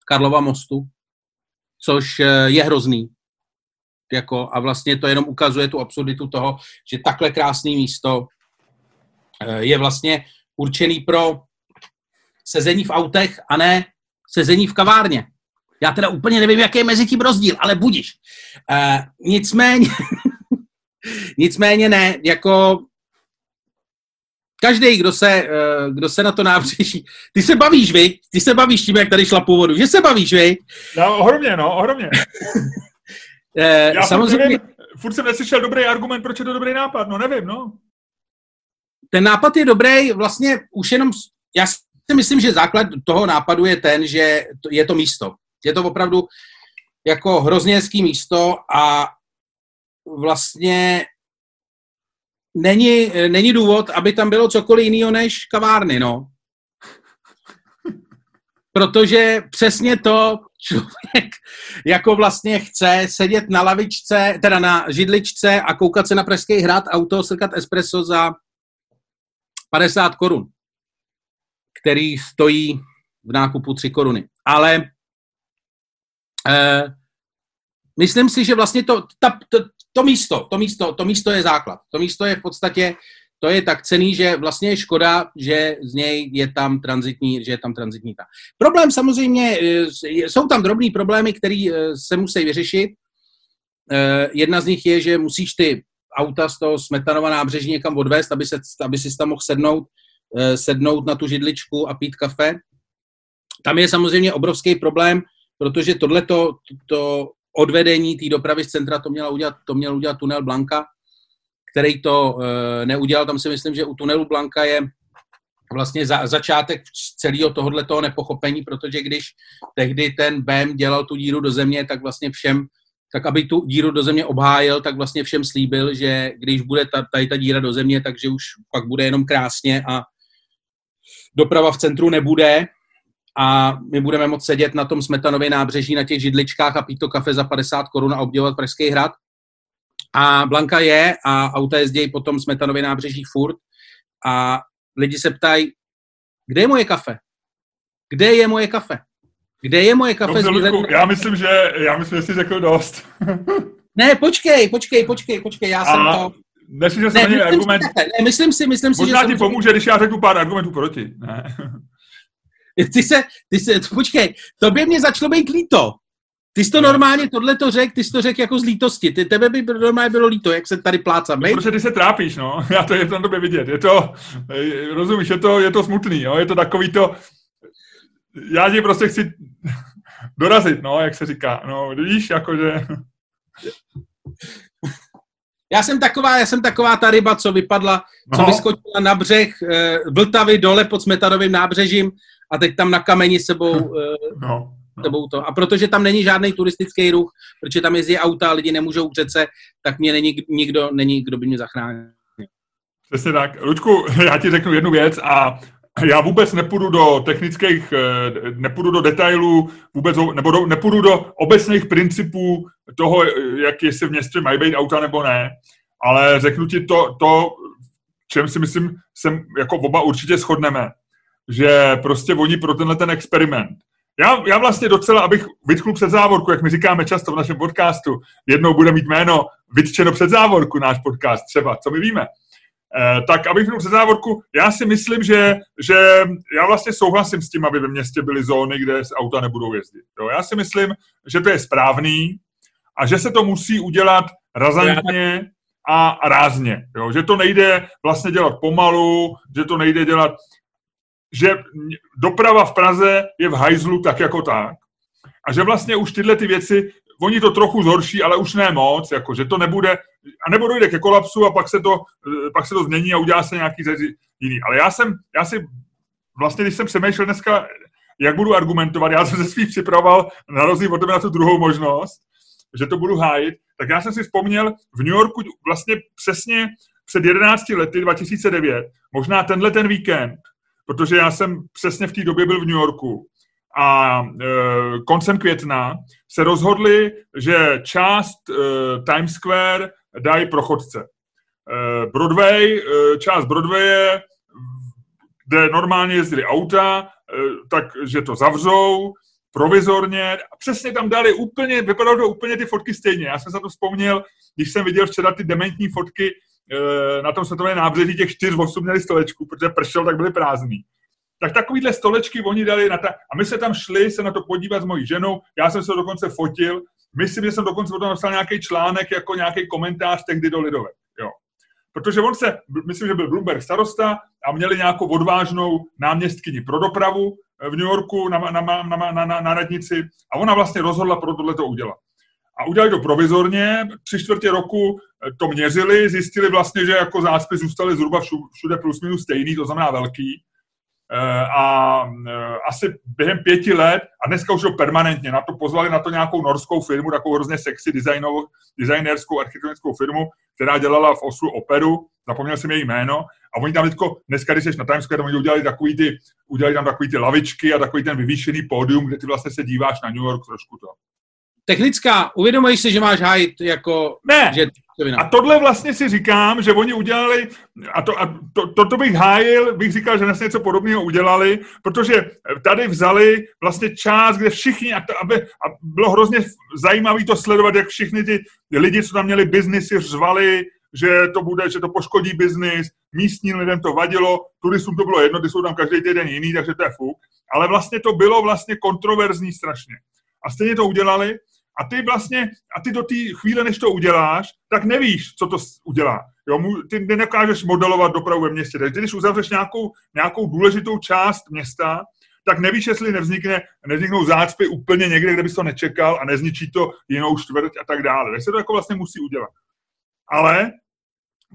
Karlova mostu, což je hrozný. Jako, a vlastně to jenom ukazuje tu absurditu toho, že takhle krásné místo je vlastně určený pro sezení v autech a ne sezení v kavárně. Já teda úplně nevím, jaký je mezi tím rozdíl, ale budíš. Uh, nicméně, <laughs> nicméně ne, jako každý, kdo se, uh, kdo se na to nábřeží, ty se bavíš, vy? Ty se bavíš tím, jak tady po vodu, že se bavíš, vy? No, ohromně, no, ohromně. uh, <laughs> Já samozřejmě... Nevím, furt jsem neslyšel dobrý argument, proč je to dobrý nápad, no nevím, no. Ten nápad je dobrý, vlastně už jenom, já si myslím, že základ toho nápadu je ten, že je to místo. Je to opravdu jako hrozně hezký místo a vlastně není, není důvod, aby tam bylo cokoliv jiného než kavárny, no. Protože přesně to člověk jako vlastně chce sedět na lavičce, teda na židličce a koukat se na Pražský hrad toho srkat espresso za 50 korun, který stojí v nákupu 3 koruny. Ale Eh, myslím si, že vlastně to, ta, to, to místo, to místo, to místo je základ. To místo je v podstatě, to je tak cený, že vlastně je škoda, že z něj je tam transitní, že je tam transitní ta. Problém samozřejmě, eh, jsou tam drobný problémy, které eh, se musí vyřešit. Jedna z nich je, že musíš ty auta z toho Smetanova nábřeží někam odvést, aby, se, aby si tam mohl sednout, sednout na tu židličku a pít kafe. Tam je samozřejmě obrovský problém, protože tohleto to odvedení té dopravy z centra to měl udělat, to měl udělat tunel Blanka, který to e, neudělal. Tam si myslím, že u tunelu Blanka je vlastně za, začátek celého tohoto nepochopení, protože když tehdy ten BEM dělal tu díru do země, tak vlastně všem, tak aby tu díru do země obhájil, tak vlastně všem slíbil, že když bude ta, tady ta díra do země, takže už pak bude jenom krásně a doprava v centru nebude, a my budeme moct sedět na tom smetanově nábřeží na těch židličkách a pít to kafe za 50 korun a obdivovat Pražský hrad. A Blanka je a auta jezdí potom smetanově nábřeží furt a lidi se ptají, kde je moje kafe? Kde je moje kafe? Kde je moje kafe? Dobře, Ludku, já myslím, že já myslím, že jsi řekl dost. <laughs> ne, počkej, počkej, počkej, počkej, já a... jsem to... Myslím, že ne, myslím argument... Si, ne, myslím si, myslím si, Možná že ti pomůže, když já řeknu pár argumentů proti. Ne. <laughs> Ty se, ty se, počkej, to by mě začalo být líto. Ty jsi to normálně tohle to řekl, ty jsi to řekl jako z lítosti. Ty, tebe by normálně bylo líto, jak se tady plácám. No, protože ty se trápíš, no. <laughs> Já to je na tobě vidět. Je to, rozumíš, je to, je to smutný, jo. Je to takový to, já ti prostě chci <laughs> dorazit, no, jak se říká. No, víš, jakože... Já jsem taková, já jsem taková ta ryba, co vypadla, co no. vyskočila na břeh e, Vltavy dole pod Smetanovým nábřežím a teď tam na kameni sebou, e, no, no. sebou to. A protože tam není žádný turistický ruch, protože tam jezdí auta a lidi nemůžou k řece, tak mě není nikdo, není, kdo by mě zachránil. Přesně tak. Luďku, <laughs> já ti řeknu jednu věc a já vůbec nepůjdu do technických, eh, nepůjdu do detailů, vůbec, nebo do, nepůjdu do obecných principů toho, jak jestli v městě mají být auta nebo ne, ale řeknu ti to, to čem si myslím, jsem jako oba určitě shodneme, že prostě oni pro tenhle ten experiment. Já, já vlastně docela, abych vytknul před závorku, jak my říkáme často v našem podcastu, jednou bude mít jméno vytčeno před závorku náš podcast třeba, co my víme. Eh, tak abych měl před závorku, já si myslím, že, že já vlastně souhlasím s tím, aby ve městě byly zóny, kde se auta nebudou jezdit. Jo? Já si myslím, že to je správný a že se to musí udělat razantně a rázně. Jo? Že to nejde vlastně dělat pomalu, že to nejde dělat, že doprava v Praze je v hajzlu tak jako tak a že vlastně už tyhle ty věci oni to trochu zhorší, ale už ne moc, jako, že to nebude, a nebo dojde ke kolapsu a pak se to, eh, pak se to změní a udělá se nějaký jiný. Ale já jsem, já si vlastně, když jsem přemýšlel dneska, jak budu argumentovat, já jsem se svých připravoval na rozdíl od tebe na tu druhou možnost, že to budu hájit, tak já jsem si vzpomněl v New Yorku vlastně přesně před 11 lety, 2009, možná tenhle ten víkend, protože já jsem přesně v té době byl v New Yorku, a e, koncem května se rozhodli, že část e, Times Square dají pro chodce. E, Broadway, e, část Broadwaye, kde normálně jezdili auta, e, takže to zavřou provizorně. A přesně tam dali úplně, vypadalo to úplně ty fotky stejně. Já jsem se to vzpomněl, když jsem viděl včera ty dementní fotky na tom světovém nábřeží těch čtyř osm měli stolečku, protože pršel, tak byly prázdný tak takovýhle stolečky oni dali na ta... A my se tam šli se na to podívat s mojí ženou, já jsem se dokonce fotil, myslím, že jsem dokonce potom napsal nějaký článek jako nějaký komentář tehdy do Lidové. Jo. Protože on se, myslím, že byl Bloomberg starosta a měli nějakou odvážnou náměstkyni pro dopravu eh, v New Yorku na, na, na, na, na, na, na radnici a ona vlastně rozhodla pro tohle to udělat. A udělali to provizorně, tři čtvrtě roku to měřili, zjistili vlastně, že jako záspy zůstaly zhruba všude plus minus stejný, to znamená velký. Eh, a eh, asi během pěti let, a dneska už to permanentně, na to pozvali na to nějakou norskou firmu, takovou hrozně sexy designovou, designerskou architektonickou firmu, která dělala v Oslu operu, zapomněl jsem její jméno, a oni tam teďko, dneska, když jsi na Times Square, oni udělali takový ty, udělali tam takový ty lavičky a takový ten vyvýšený pódium, kde ty vlastně se díváš na New York trošku to. Technická, uvědomuješ si, že máš hájit jako... Ne, že a tohle vlastně si říkám, že oni udělali, a to, a to, to, to bych hájil, bych říkal, že vlastně něco podobného udělali, protože tady vzali vlastně část, kde všichni, a to, aby, a bylo hrozně zajímavé to sledovat, jak všichni ty lidi, co tam měli biznisy, řvali, že to bude, že to poškodí biznis, místním lidem to vadilo, turistům to bylo jedno, ty jsou tam každý týden jiný, takže to je fuk. Ale vlastně to bylo vlastně kontroverzní strašně. A stejně to udělali a ty vlastně, a ty do té chvíle, než to uděláš, tak nevíš, co to udělá. Jo, ty nedokážeš modelovat dopravu ve městě. Takže když uzavřeš nějakou, nějakou důležitou část města, tak nevíš, jestli nevznikne, nevzniknou zácpy úplně někde, kde bys to nečekal a nezničí to jinou čtvrť a tak dále. Takže se to jako vlastně musí udělat. Ale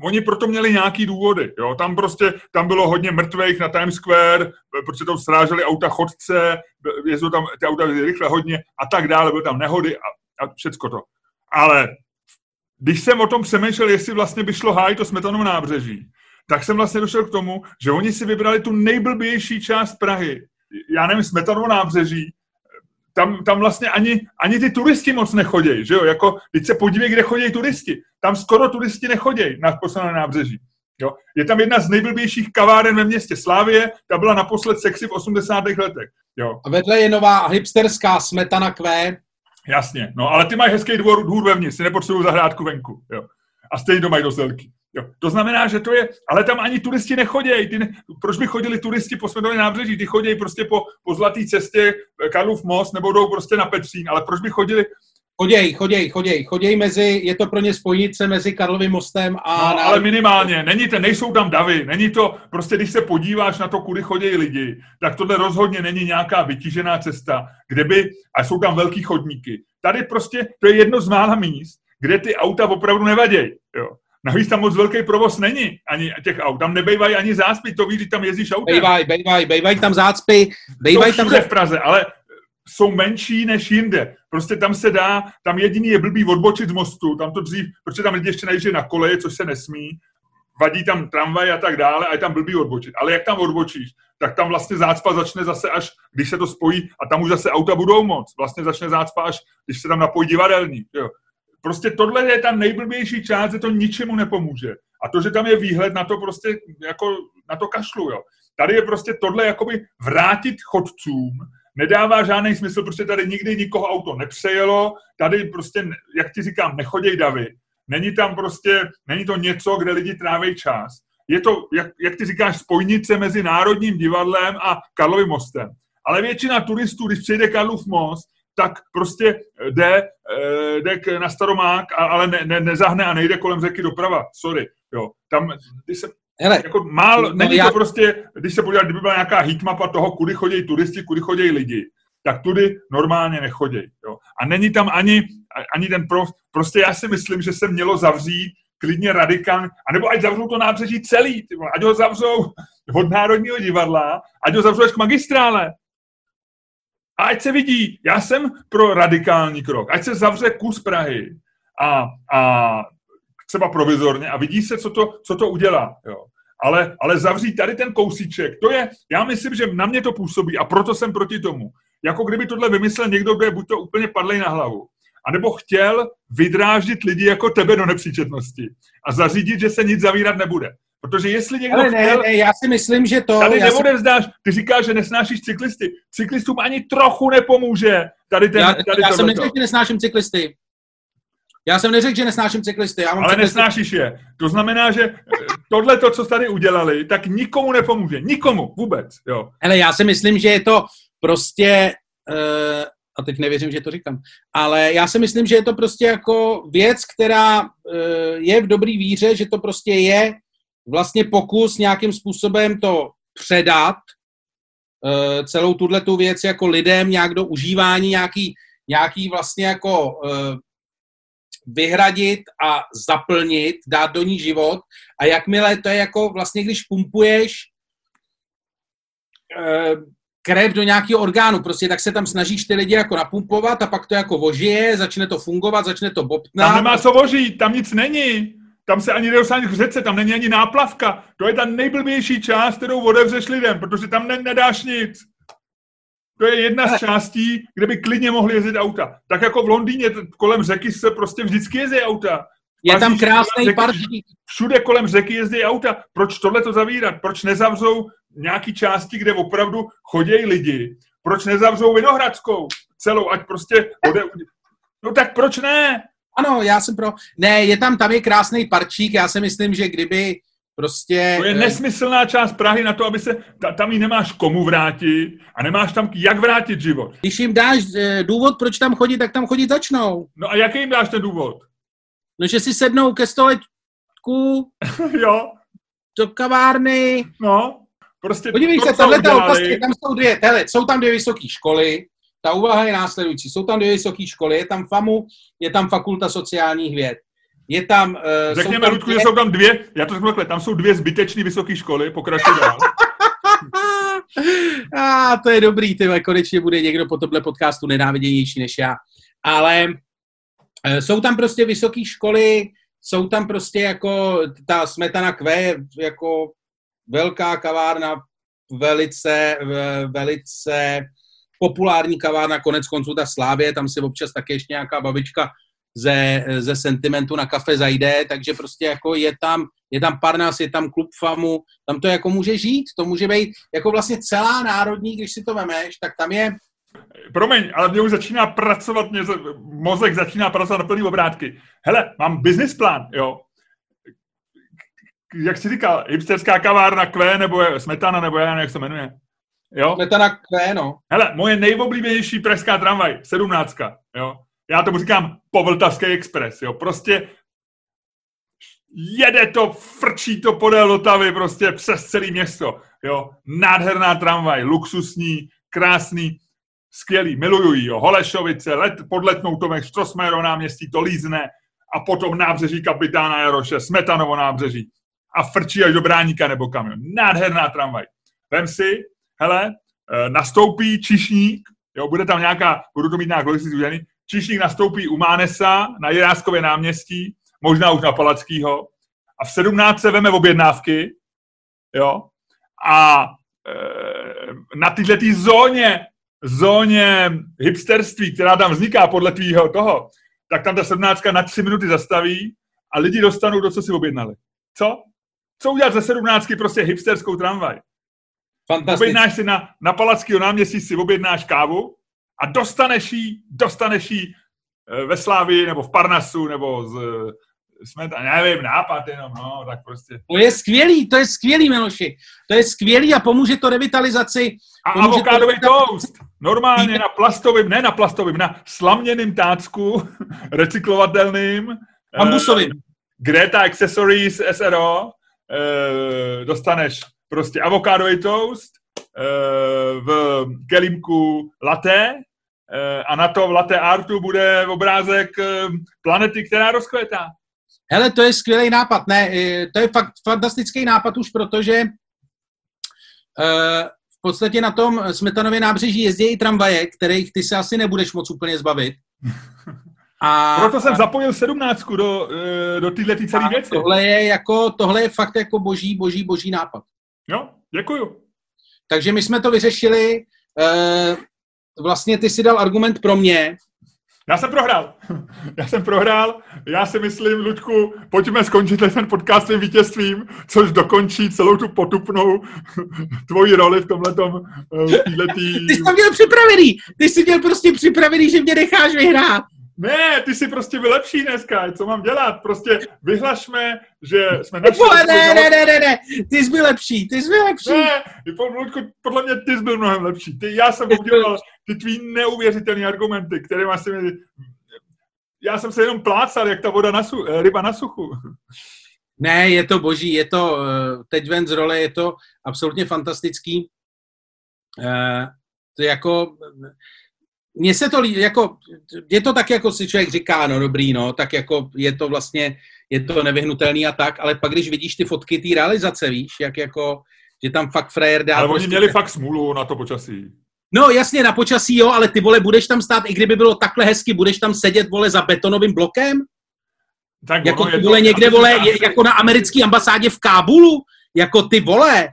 oni proto měli nějaký důvody. Jo? Tam prostě, tam bylo hodně mrtvých na Times Square, protože tam sráželi auta chodce, jezdou tam ty auta rychle hodně a tak dále, byly tam nehody a, a všecko to. Ale když jsem o tom přemýšlel, jestli vlastně by šlo hájit to smetanou nábřeží, tak jsem vlastně došel k tomu, že oni si vybrali tu nejblbější část Prahy. Já nevím, smetanou nábřeží, tam, tam vlastně ani, ani ty turisti moc nechodějí, že jo, jako, teď se podívej, kde chodí turisti. Tam skoro turisti nechodějí na poslané nábřeží. Jo. Je tam jedna z nejblbějších kaváren ve městě Slávě, ta byla naposled sexy v 80. letech. Jo. A vedle je nová hipsterská smetana Q. Jasně, no ale ty mají hezký dvůr, dvůr vevnitř, si nepotřebují zahrádku venku. Jo. A stejně to mají dost velký. Jo. To znamená, že to je, ale tam ani turisti nechodějí. Ty ne, proč by chodili turisti po Smetově nábřeží? Ty chodí prostě po, po zlaté cestě Karlův most nebo jdou prostě na Petřín, ale proč by chodili Choděj, choděj, choděj, choděj mezi, je to pro ně spojnice mezi Karlovým mostem a... No, ale minimálně, není to, nejsou tam davy, není to, prostě když se podíváš na to, kudy chodí lidi, tak tohle rozhodně není nějaká vytížená cesta, kde by, a jsou tam velký chodníky. Tady prostě, to je jedno z mála míst, kde ty auta opravdu nevadějí, jo. Navíc tam moc velký provoz není ani těch aut. Tam nebejvají ani zácpy, to víš, že tam jezdíš autem. Bejvaj, bejvaj, bejvaj tam zácpy, bejvaj tam... v Praze, ale jsou menší než jinde. Prostě tam se dá, tam jediný je blbý odbočit z mostu, tam to dřív, protože tam lidi ještě najíždějí na koleje, což se nesmí, vadí tam tramvaj a tak dále a je tam blbý odbočit. Ale jak tam odbočíš, tak tam vlastně zácpa začne zase až, když se to spojí a tam už zase auta budou moc. Vlastně začne zácpa až, když se tam napojí divadelník. Jo. Prostě tohle je ta nejblbější část, že to ničemu nepomůže. A to, že tam je výhled na to prostě jako na to kašlu, jo. Tady je prostě tohle jakoby vrátit chodcům nedává žádný smysl, protože tady nikdy nikoho auto nepřejelo, tady prostě, jak ti říkám, nechoděj davy. Není tam prostě, není to něco, kde lidi tráví čas. Je to, jak, jak ty říkáš, spojnice mezi Národním divadlem a Karlovým mostem. Ale většina turistů, když přijde Karlov most, tak prostě jde, eh, jde na Staromák, ale ne, ne, nezahne a nejde kolem řeky doprava. Sorry. Jo. Tam, když se, Hele, jako mál, no, není já... to prostě, když se podívat, kdyby byla nějaká heatmapa toho, kudy chodí turisti, kudy chodí lidi, tak tudy normálně nechodí. Jo. A není tam ani, ani ten pro, prostě já si myslím, že se mělo zavřít klidně radikálně, anebo ať zavřou to nábřeží celý, ty vole, ať ho zavřou od Národního divadla, ať ho zavřou až k magistrále. A ať se vidí, já jsem pro radikální krok, ať se zavře kus Prahy a, a třeba provizorně a vidí se, co to, co to udělá. Jo. Ale, ale zavřít tady ten kousíček, to je, já myslím, že na mě to působí a proto jsem proti tomu. Jako kdyby tohle vymyslel někdo, kdo je buď to úplně padlej na hlavu, anebo chtěl vydráždit lidi jako tebe do nepříčetnosti a zařídit, že se nic zavírat nebude. Protože jestli někdo Ale ne, chtěl, ne, já si myslím, že to... Tady neodevzdáš, si... ty říkáš, že nesnášíš cyklisty. Cyklistům ani trochu nepomůže tady ten... Já, tady já jsem neřekl, že nesnáším cyklisty. Já jsem neřekl, že nesnáším cyklisty. Já mám Ale cyklisty. nesnášíš je. To znamená, že tohle, to, co tady udělali, tak nikomu nepomůže. Nikomu vůbec. Jo. Ale já si myslím, že je to prostě, uh, a teď nevěřím, že to říkám, ale já si myslím, že je to prostě jako věc, která uh, je v dobrý víře, že to prostě je vlastně pokus nějakým způsobem to předat, uh, celou tuhle tu věc jako lidem nějak do užívání, nějaký, nějaký vlastně jako uh, vyhradit a zaplnit, dát do ní život a jakmile to je jako vlastně, když pumpuješ eh, krev do nějakého orgánu, prostě tak se tam snažíš ty lidi jako napumpovat a pak to jako vožije, začne to fungovat, začne to bobtnat. Tam nemá co vožít, tam nic není. Tam se ani nedosáhne k řece, tam není ani náplavka. To je ta nejblbější část, kterou odevřeš lidem, protože tam ne, nedáš nic. To je jedna z částí, kde by klidně mohli jezdit auta. Tak jako v Londýně kolem řeky se prostě vždycky jezdí auta. Je tam krásný parčík. Všude kolem řeky jezdí auta. Proč tohle to zavírat? Proč nezavřou nějaký části, kde opravdu chodí lidi? Proč nezavřou Vinohradskou celou, ať prostě ode... No tak proč ne? Ano, já jsem pro... Ne, je tam, tam je krásný parčík, já si myslím, že kdyby Prostě... To je eh, nesmyslná část Prahy na to, aby se, ta, tam ji nemáš komu vrátit a nemáš tam jak vrátit život. Když jim dáš eh, důvod, proč tam chodí, tak tam chodit začnou. No a jaký jim dáš ten důvod? No, že si sednou ke stolečku, <laughs> jo. do kavárny. No, prostě Podívej se, tahle opasky, tam jsou dvě, hele, jsou tam dvě vysoké školy, ta úvaha je následující. Jsou tam dvě vysoké školy, je tam FAMu, je tam Fakulta sociálních věd. Je tam... Uh, Řekněme, tam Ludku, dvě... že jsou tam dvě, já to řeknu takhle, tam jsou dvě zbytečné vysoké školy, pokračuj dál. <laughs> A ah, to je dobrý, ty konečně bude někdo po tohle podcastu nenáviděnější než já. Ale uh, jsou tam prostě vysoké školy, jsou tam prostě jako ta Smetana Q, jako velká kavárna, velice, velice populární kavárna, konec konců ta Slávě, tam se občas také ještě nějaká babička ze, ze sentimentu na kafe zajde, takže prostě jako je tam, je tam Parnas, je tam klub FAMu, tam to jako může žít, to může být jako vlastně celá národní, když si to vemeš, tak tam je Promiň, ale mě už začíná pracovat, mě mozek začíná pracovat na plný obrátky. Hele, mám business plán, jo. jak jsi říkal, hipsterská kavárna Q, nebo je, Smetana, nebo já nevím, jak se jmenuje. Jo? Smetana Q, no. Hele, moje nejoblíbenější pražská tramvaj, sedmnáctka, jo. Já tomu říkám Povltavský Express, jo. Prostě jede to, frčí to podél Vltavy, prostě přes celé město, jo. Nádherná tramvaj, luxusní, krásný, skvělý, miluju ji, jo. Holešovice, let, pod letnou Tomek, Štrosmero náměstí, to lízne a potom nábřeží kapitána Jaroše, Smetanovo nábřeží a frčí až do Bráníka nebo kam, jo. Nádherná tramvaj. Vem si, hele, eh, nastoupí čišník, jo, bude tam nějaká, budu to mít nějak logisticky čišník nastoupí u Mánesa na Jiráskově náměstí, možná už na Palackýho, a v 17 se veme objednávky, jo, a e, na této tý zóně, zóně hipsterství, která tam vzniká podle tvýho toho, tak tam ta 17 na 3 minuty zastaví a lidi dostanou to, co si objednali. Co? Co udělat ze 17 prostě hipsterskou tramvaj? Objednáš si na, na Palackého náměstí si objednáš kávu a dostaneš jí, dostaneš jí eh, ve Slávii nebo v Parnasu nebo z, jsme tam, nevím, nápad jenom, no, tak prostě. To je skvělý, to je skvělý, Miloši. To je skvělý a pomůže to revitalizaci. A avokádový to toast. Normálně na plastovém, ne na plastovém, na slaměným tácku, <laughs> recyklovatelným. Bambusovým. Eh, Greta Accessories SRO. Eh, dostaneš prostě avokádový toast eh, v kelímku latte eh, a na to v latte artu bude obrázek eh, planety, která rozkvětá. Hele, to je skvělý nápad. Ne, to je fakt fantastický nápad už, protože v podstatě na tom Smetanově nábřeží jezdí i tramvaje, kterých ty se asi nebudeš moc úplně zbavit. <laughs> A, Proto jsem zapojil sedmnáctku do, do této celé věci. Tohle je, jako, tohle je fakt jako boží, boží, boží nápad. Jo, děkuju. Takže my jsme to vyřešili. Uh, vlastně ty si dal argument pro mě, já jsem prohrál. Já jsem prohrál. Já si myslím, Luďku, pojďme skončit ten podcast tím vítězstvím, což dokončí celou tu potupnou tvoji roli v tomhletom eh, Ty jsi to měl připravený. Ty jsi měl prostě připravený, že mě necháš vyhrát. Ne, ty jsi prostě vylepší dneska, co mám dělat? Prostě vyhlašme, že jsme našli... Ne, ne, ne, ne, ne, ty jsi byl lepší, ty jsi byl lepší. Ne, podle mě ty jsi byl mnohem lepší. Ty, já jsem udělal ty tvý neuvěřitelné argumenty, které máš si mi... Já jsem se jenom plácal, jak ta voda na su... Eh, ryba na suchu. Ne, je to boží, je to, eh, teď ven z role, je to absolutně fantastický. Eh, to je jako, mně se to líbí, jako, je to tak, jako si člověk říká, no dobrý, no, tak jako je to vlastně, je to nevyhnutelný a tak, ale pak, když vidíš ty fotky té realizace, víš, jak jako, že tam fakt frajer dá... Ale prostě oni měli fakt smůlu na to počasí. No jasně, na počasí jo, ale ty vole, budeš tam stát, i kdyby bylo takhle hezky, budeš tam sedět, vole, za betonovým blokem? Tak jako ty vole, to, někde, vole, je, jako na americké ambasádě v Kábulu? Jako ty vole,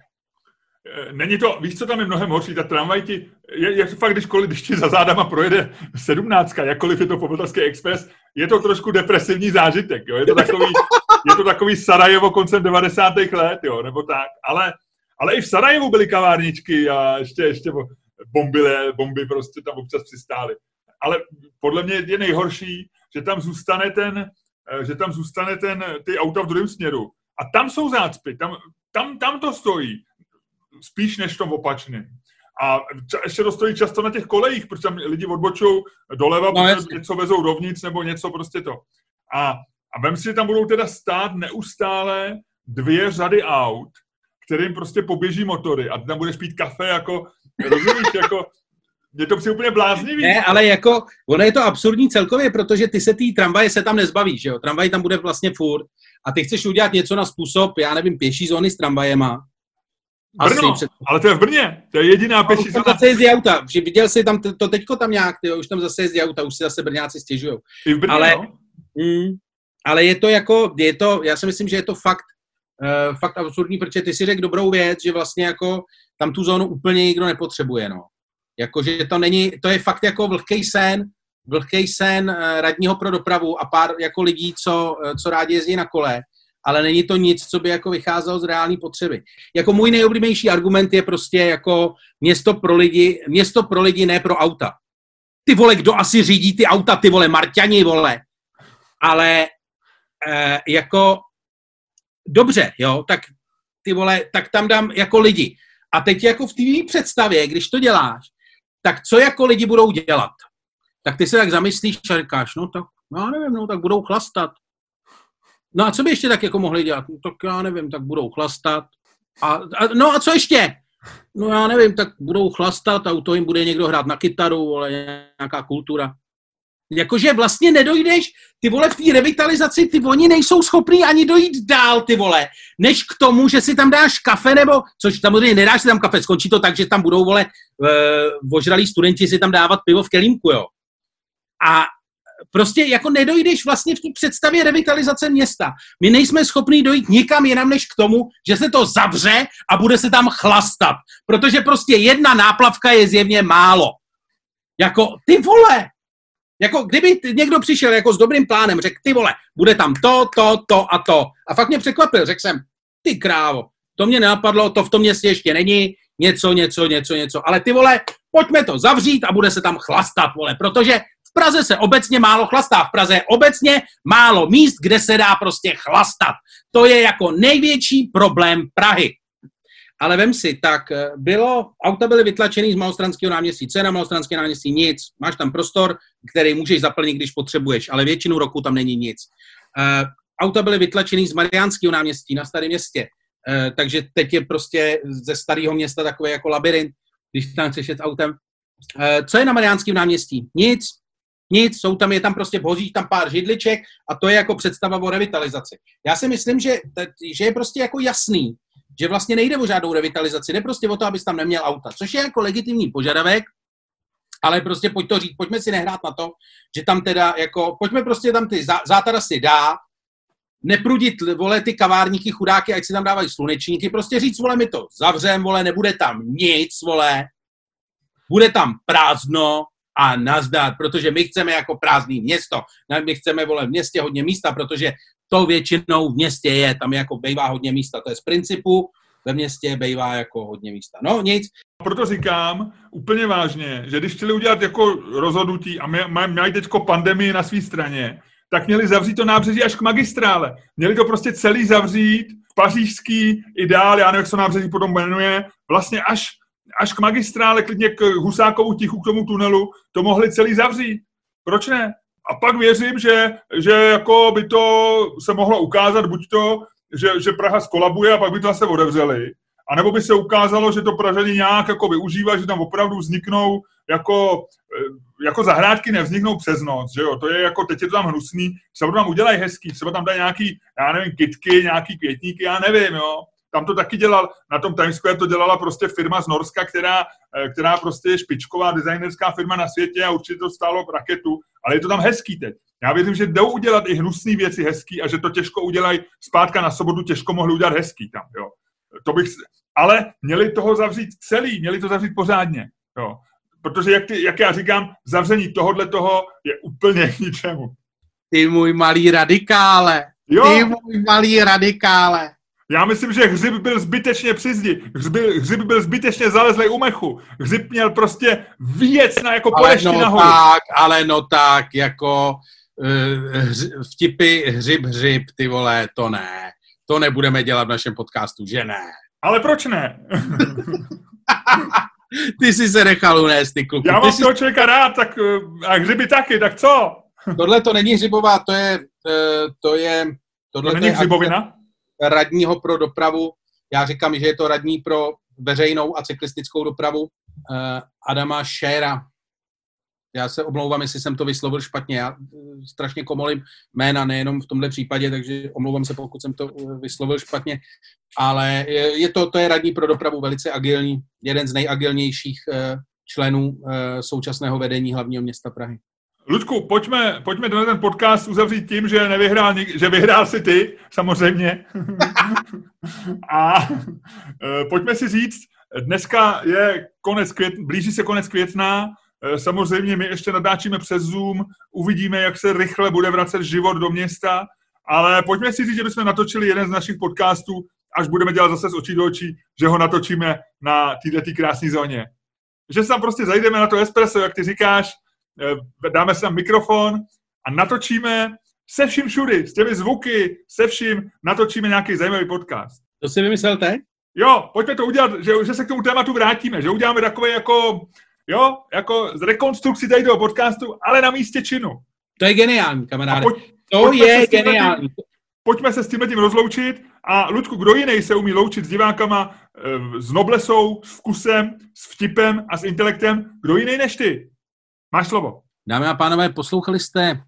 není to, víš, co tam je mnohem horší, ta tramvaj ti, je, je fakt, když, když ti za zádama projede sedmnáctka, jakkoliv je to Povltavský expres, je to trošku depresivní zážitek, jo? Je to takový, je to takový Sarajevo koncem 90. let, jo, nebo tak, ale, ale i v Sarajevu byly kavárničky a ještě, ještě bomby, bomby prostě tam občas přistály. Ale podle mě je nejhorší, že tam zůstane ten, eh, že tam zůstane ten, ty auta v druhém směru. A tam jsou zácpy, tam, tam, tam to stojí spíš než v tom opačném. A ještě to stojí často na těch kolejích, protože tam lidi odbočou doleva, no, protože něco vezou dovnitř nebo něco prostě to. A, a vem si, že tam budou teda stát neustále dvě řady aut, kterým prostě poběží motory a ty tam budeš pít kafe jako, rozumíš, <laughs> jako, je to přijde úplně bláznivý. Ne, ale jako, ono je to absurdní celkově, protože ty se tý tramvaje se tam nezbavíš, že jo? Tramvaj tam bude vlastně furt a ty chceš udělat něco na způsob, já nevím, pěší zóny s tramvajema, Brno, před... ale to je v Brně, to je jediná pěší zóna. zase jezdí auta, viděl jsi tam to, teďko tam nějak, tyjo, už tam zase jezdí auta, už si zase Brňáci stěžují. I v Brně, ale, no? mm, ale je to jako, je to, já si myslím, že je to fakt, uh, fakt absurdní, protože ty si řekl dobrou věc, že vlastně jako tam tu zónu úplně nikdo nepotřebuje, no. Jakože to není, to je fakt jako vlhký sen, vlhký sen uh, radního pro dopravu a pár jako lidí, co, uh, co rádi jezdí na kole ale není to nic, co by jako vycházelo z reální potřeby. Jako můj nejoblíbenější argument je prostě jako město pro lidi, město pro lidi, ne pro auta. Ty vole, kdo asi řídí ty auta, ty vole, Marťani, vole. Ale e, jako dobře, jo, tak ty vole, tak tam dám jako lidi. A teď jako v té představě, když to děláš, tak co jako lidi budou dělat? Tak ty se tak zamyslíš a říkáš, no tak, no nevím, no tak budou chlastat. No a co by ještě tak jako mohli dělat? No tak já nevím, tak budou chlastat. A, a, no a co ještě? No já nevím, tak budou chlastat a u toho jim bude někdo hrát na kytaru, ale nějaká kultura. Jakože vlastně nedojdeš, ty vole, v té revitalizaci, ty oni nejsou schopní ani dojít dál, ty vole, než k tomu, že si tam dáš kafe, nebo, což samozřejmě nedáš si tam kafe, skončí to tak, že tam budou, vole, vožralí studenti si tam dávat pivo v kelímku, jo. A prostě jako nedojdeš vlastně v té představě revitalizace města. My nejsme schopni dojít nikam jinam než k tomu, že se to zavře a bude se tam chlastat. Protože prostě jedna náplavka je zjevně málo. Jako, ty vole, jako kdyby někdo přišel jako s dobrým plánem, řekl, ty vole, bude tam to, to, to a to. A fakt mě překvapil, řekl jsem, ty krávo, to mě nenapadlo, to v tom městě ještě není, něco, něco, něco, něco. Ale ty vole, pojďme to zavřít a bude se tam chlastat, vole, protože Praze se obecně málo chlastá. V Praze je obecně málo míst, kde se dá prostě chlastat. To je jako největší problém Prahy. Ale vem si, tak eh, bylo, auta byly vytlačený z Malostranského náměstí. Co je na Malostranské náměstí? Nic. Máš tam prostor, který můžeš zaplnit, když potřebuješ, ale většinu roku tam není nic. Uh, auta byly vytlačený z Mariánského náměstí na Starém městě. Uh, takže teď je prostě ze Starého města takový jako labirint, když tam chceš jet autem. Uh, co je na Mariánském náměstí? Nic. Nic, jsou tam, je tam prostě, vozíš tam pár židliček a to je jako představa o revitalizaci. Já si myslím, že, že je prostě jako jasný, že vlastně nejde o žádnou revitalizaci, jde prostě o to, abys tam neměl auta, což je jako legitimní požadavek, ale prostě pojď to říct, pojďme si nehrát na to, že tam teda jako, pojďme prostě tam ty zá, zátara si dá, neprudit, vole, ty kavárníky, chudáky, ať si tam dávají slunečníky, prostě říct, vole, my to zavřem, vole, nebude tam nic, vole, bude tam prázdno a nazdar, protože my chceme jako prázdný město, my chceme, vole, v městě hodně místa, protože to většinou v městě je, tam je jako bejvá hodně místa, to je z principu, ve městě bejvá jako hodně místa. No nic. Proto říkám úplně vážně, že když chtěli udělat jako rozhodnutí a mají teď pandemii na své straně, tak měli zavřít to nábřeží až k magistrále. Měli to prostě celý zavřít, pařížský ideál, já nevím, jak se nábřeží potom jmenuje, vlastně až, až k magistrále, klidně k Husákovu tichu, k tomu tunelu, to mohli celý zavřít. Proč ne? a pak věřím, že, že jako by to se mohlo ukázat buď to, že, že Praha skolabuje a pak by to zase otevřeli, anebo by se ukázalo, že to Pražani nějak jako využívají, že tam opravdu vzniknou jako, eh, jako zahrádky nevzniknou přes noc, že jo, to je jako, teď je to tam hnusný, třeba to tam udělají hezký, třeba tam dají nějaký, já nevím, kitky, nějaký květníky, já nevím, jo, tam to taky dělal, na tom Times Square to dělala prostě firma z Norska, která, eh, která prostě je špičková designerská firma na světě a určitě to stálo raketu, ale je to tam hezký teď. Já věřím, že jdou udělat i hnusné věci hezký a že to těžko udělají zpátka na sobotu, těžko mohli udělat hezký tam, jo. To bych, ale měli toho zavřít celý, měli to zavřít pořádně, jo. Protože, jak, ty, jak já říkám, zavření tohohle toho je úplně k ničemu. Ty můj malý radikále. Jo. Ty můj malý radikále. Já myslím, že hřib byl zbytečně při zdi. Hřib, hřib byl zbytečně zalezlej u mechu. Hřib měl prostě věc na jako ale no nahoru. tak, ale no tak, jako uh, vtipy hřib, hřib, ty vole, to ne. To nebudeme dělat v našem podcastu, že ne. Ale proč ne? <laughs> ty jsi se nechal unést, ty kluku. Já mám jsi... toho člověka rád, tak eh, a hřiby taky, tak co? tohle to není hřibová, to je, uh, to je, tohle to není to je hřibovina? Radního pro dopravu. Já říkám, že je to radní pro veřejnou a cyklistickou dopravu eh, Adama Šéra. Já se omlouvám, jestli jsem to vyslovil špatně. Já eh, strašně komolím jména, nejenom v tomhle případě, takže omlouvám se, pokud jsem to eh, vyslovil špatně. Ale je to, to je radní pro dopravu velice agilní, jeden z nejagilnějších členů současného vedení hlavního města Prahy. Ludku, pojďme, pojďme do ten podcast uzavřít tím, že nevyhrál, že vyhrál si ty, samozřejmě. <laughs> a e, pojďme si říct, dneska je konec května, blíží se konec května, e, samozřejmě my ještě nadáčíme přes Zoom, uvidíme, jak se rychle bude vracet život do města, ale pojďme si říct, že bychom natočili jeden z našich podcastů, až budeme dělat zase z očí do očí, že ho natočíme na této krásné zóně. Že se tam prostě zajdeme na to espresso, jak ty říkáš, dáme si tam mikrofon a natočíme Se vším všudy, s těmi zvuky, se vším natočíme nějaký zajímavý podcast. To si vymyslel teď? Jo, pojďme to udělat, že, že se k tomu tématu vrátíme, že uděláme takové jako, jo, jako z rekonstrukci tady toho podcastu, ale na místě činu. To je geniální, kamaráde. Pojď, to je geniální. Tím, pojďme se s tím tím rozloučit a Ludku, kdo jiný se umí loučit s divákama e, s noblesou, s vkusem, s vtipem a s intelektem? Kdo jiný než ty? Máš slovo. Dámy a pánové, poslouchali jste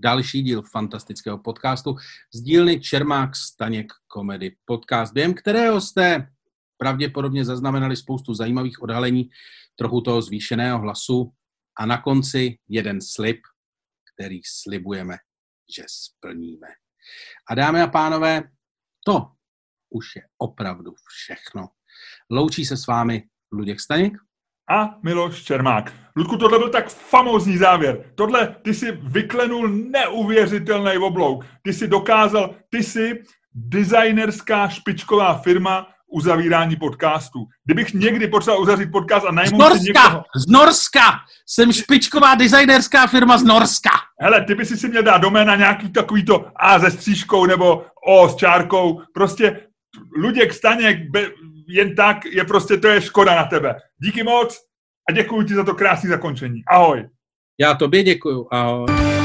další díl fantastického podcastu z dílny Čermák Staněk Komedy Podcast, během kterého jste pravděpodobně zaznamenali spoustu zajímavých odhalení, trochu toho zvýšeného hlasu a na konci jeden slib, který slibujeme, že splníme. A dámy a pánové, to už je opravdu všechno. Loučí se s vámi Luděk Staněk a Miloš Čermák. Ludku, tohle byl tak famózní závěr. Tohle, ty si vyklenul neuvěřitelný oblouk. Ty si dokázal, ty si designerská špičková firma uzavírání podcastů. Kdybych někdy potřeboval uzavřít podcast a najmout z Norska, si někoho... Z Norska! Jsem špičková designerská firma z Norska! Hele, ty by si si měl dát doména nějaký takový to A se střížkou nebo O s čárkou. Prostě Luděk Staněk be, jen tak je prostě, to je škoda na tebe. Díky moc a děkuji ti za to krásné zakončení. Ahoj. Já tobě děkuju. Ahoj.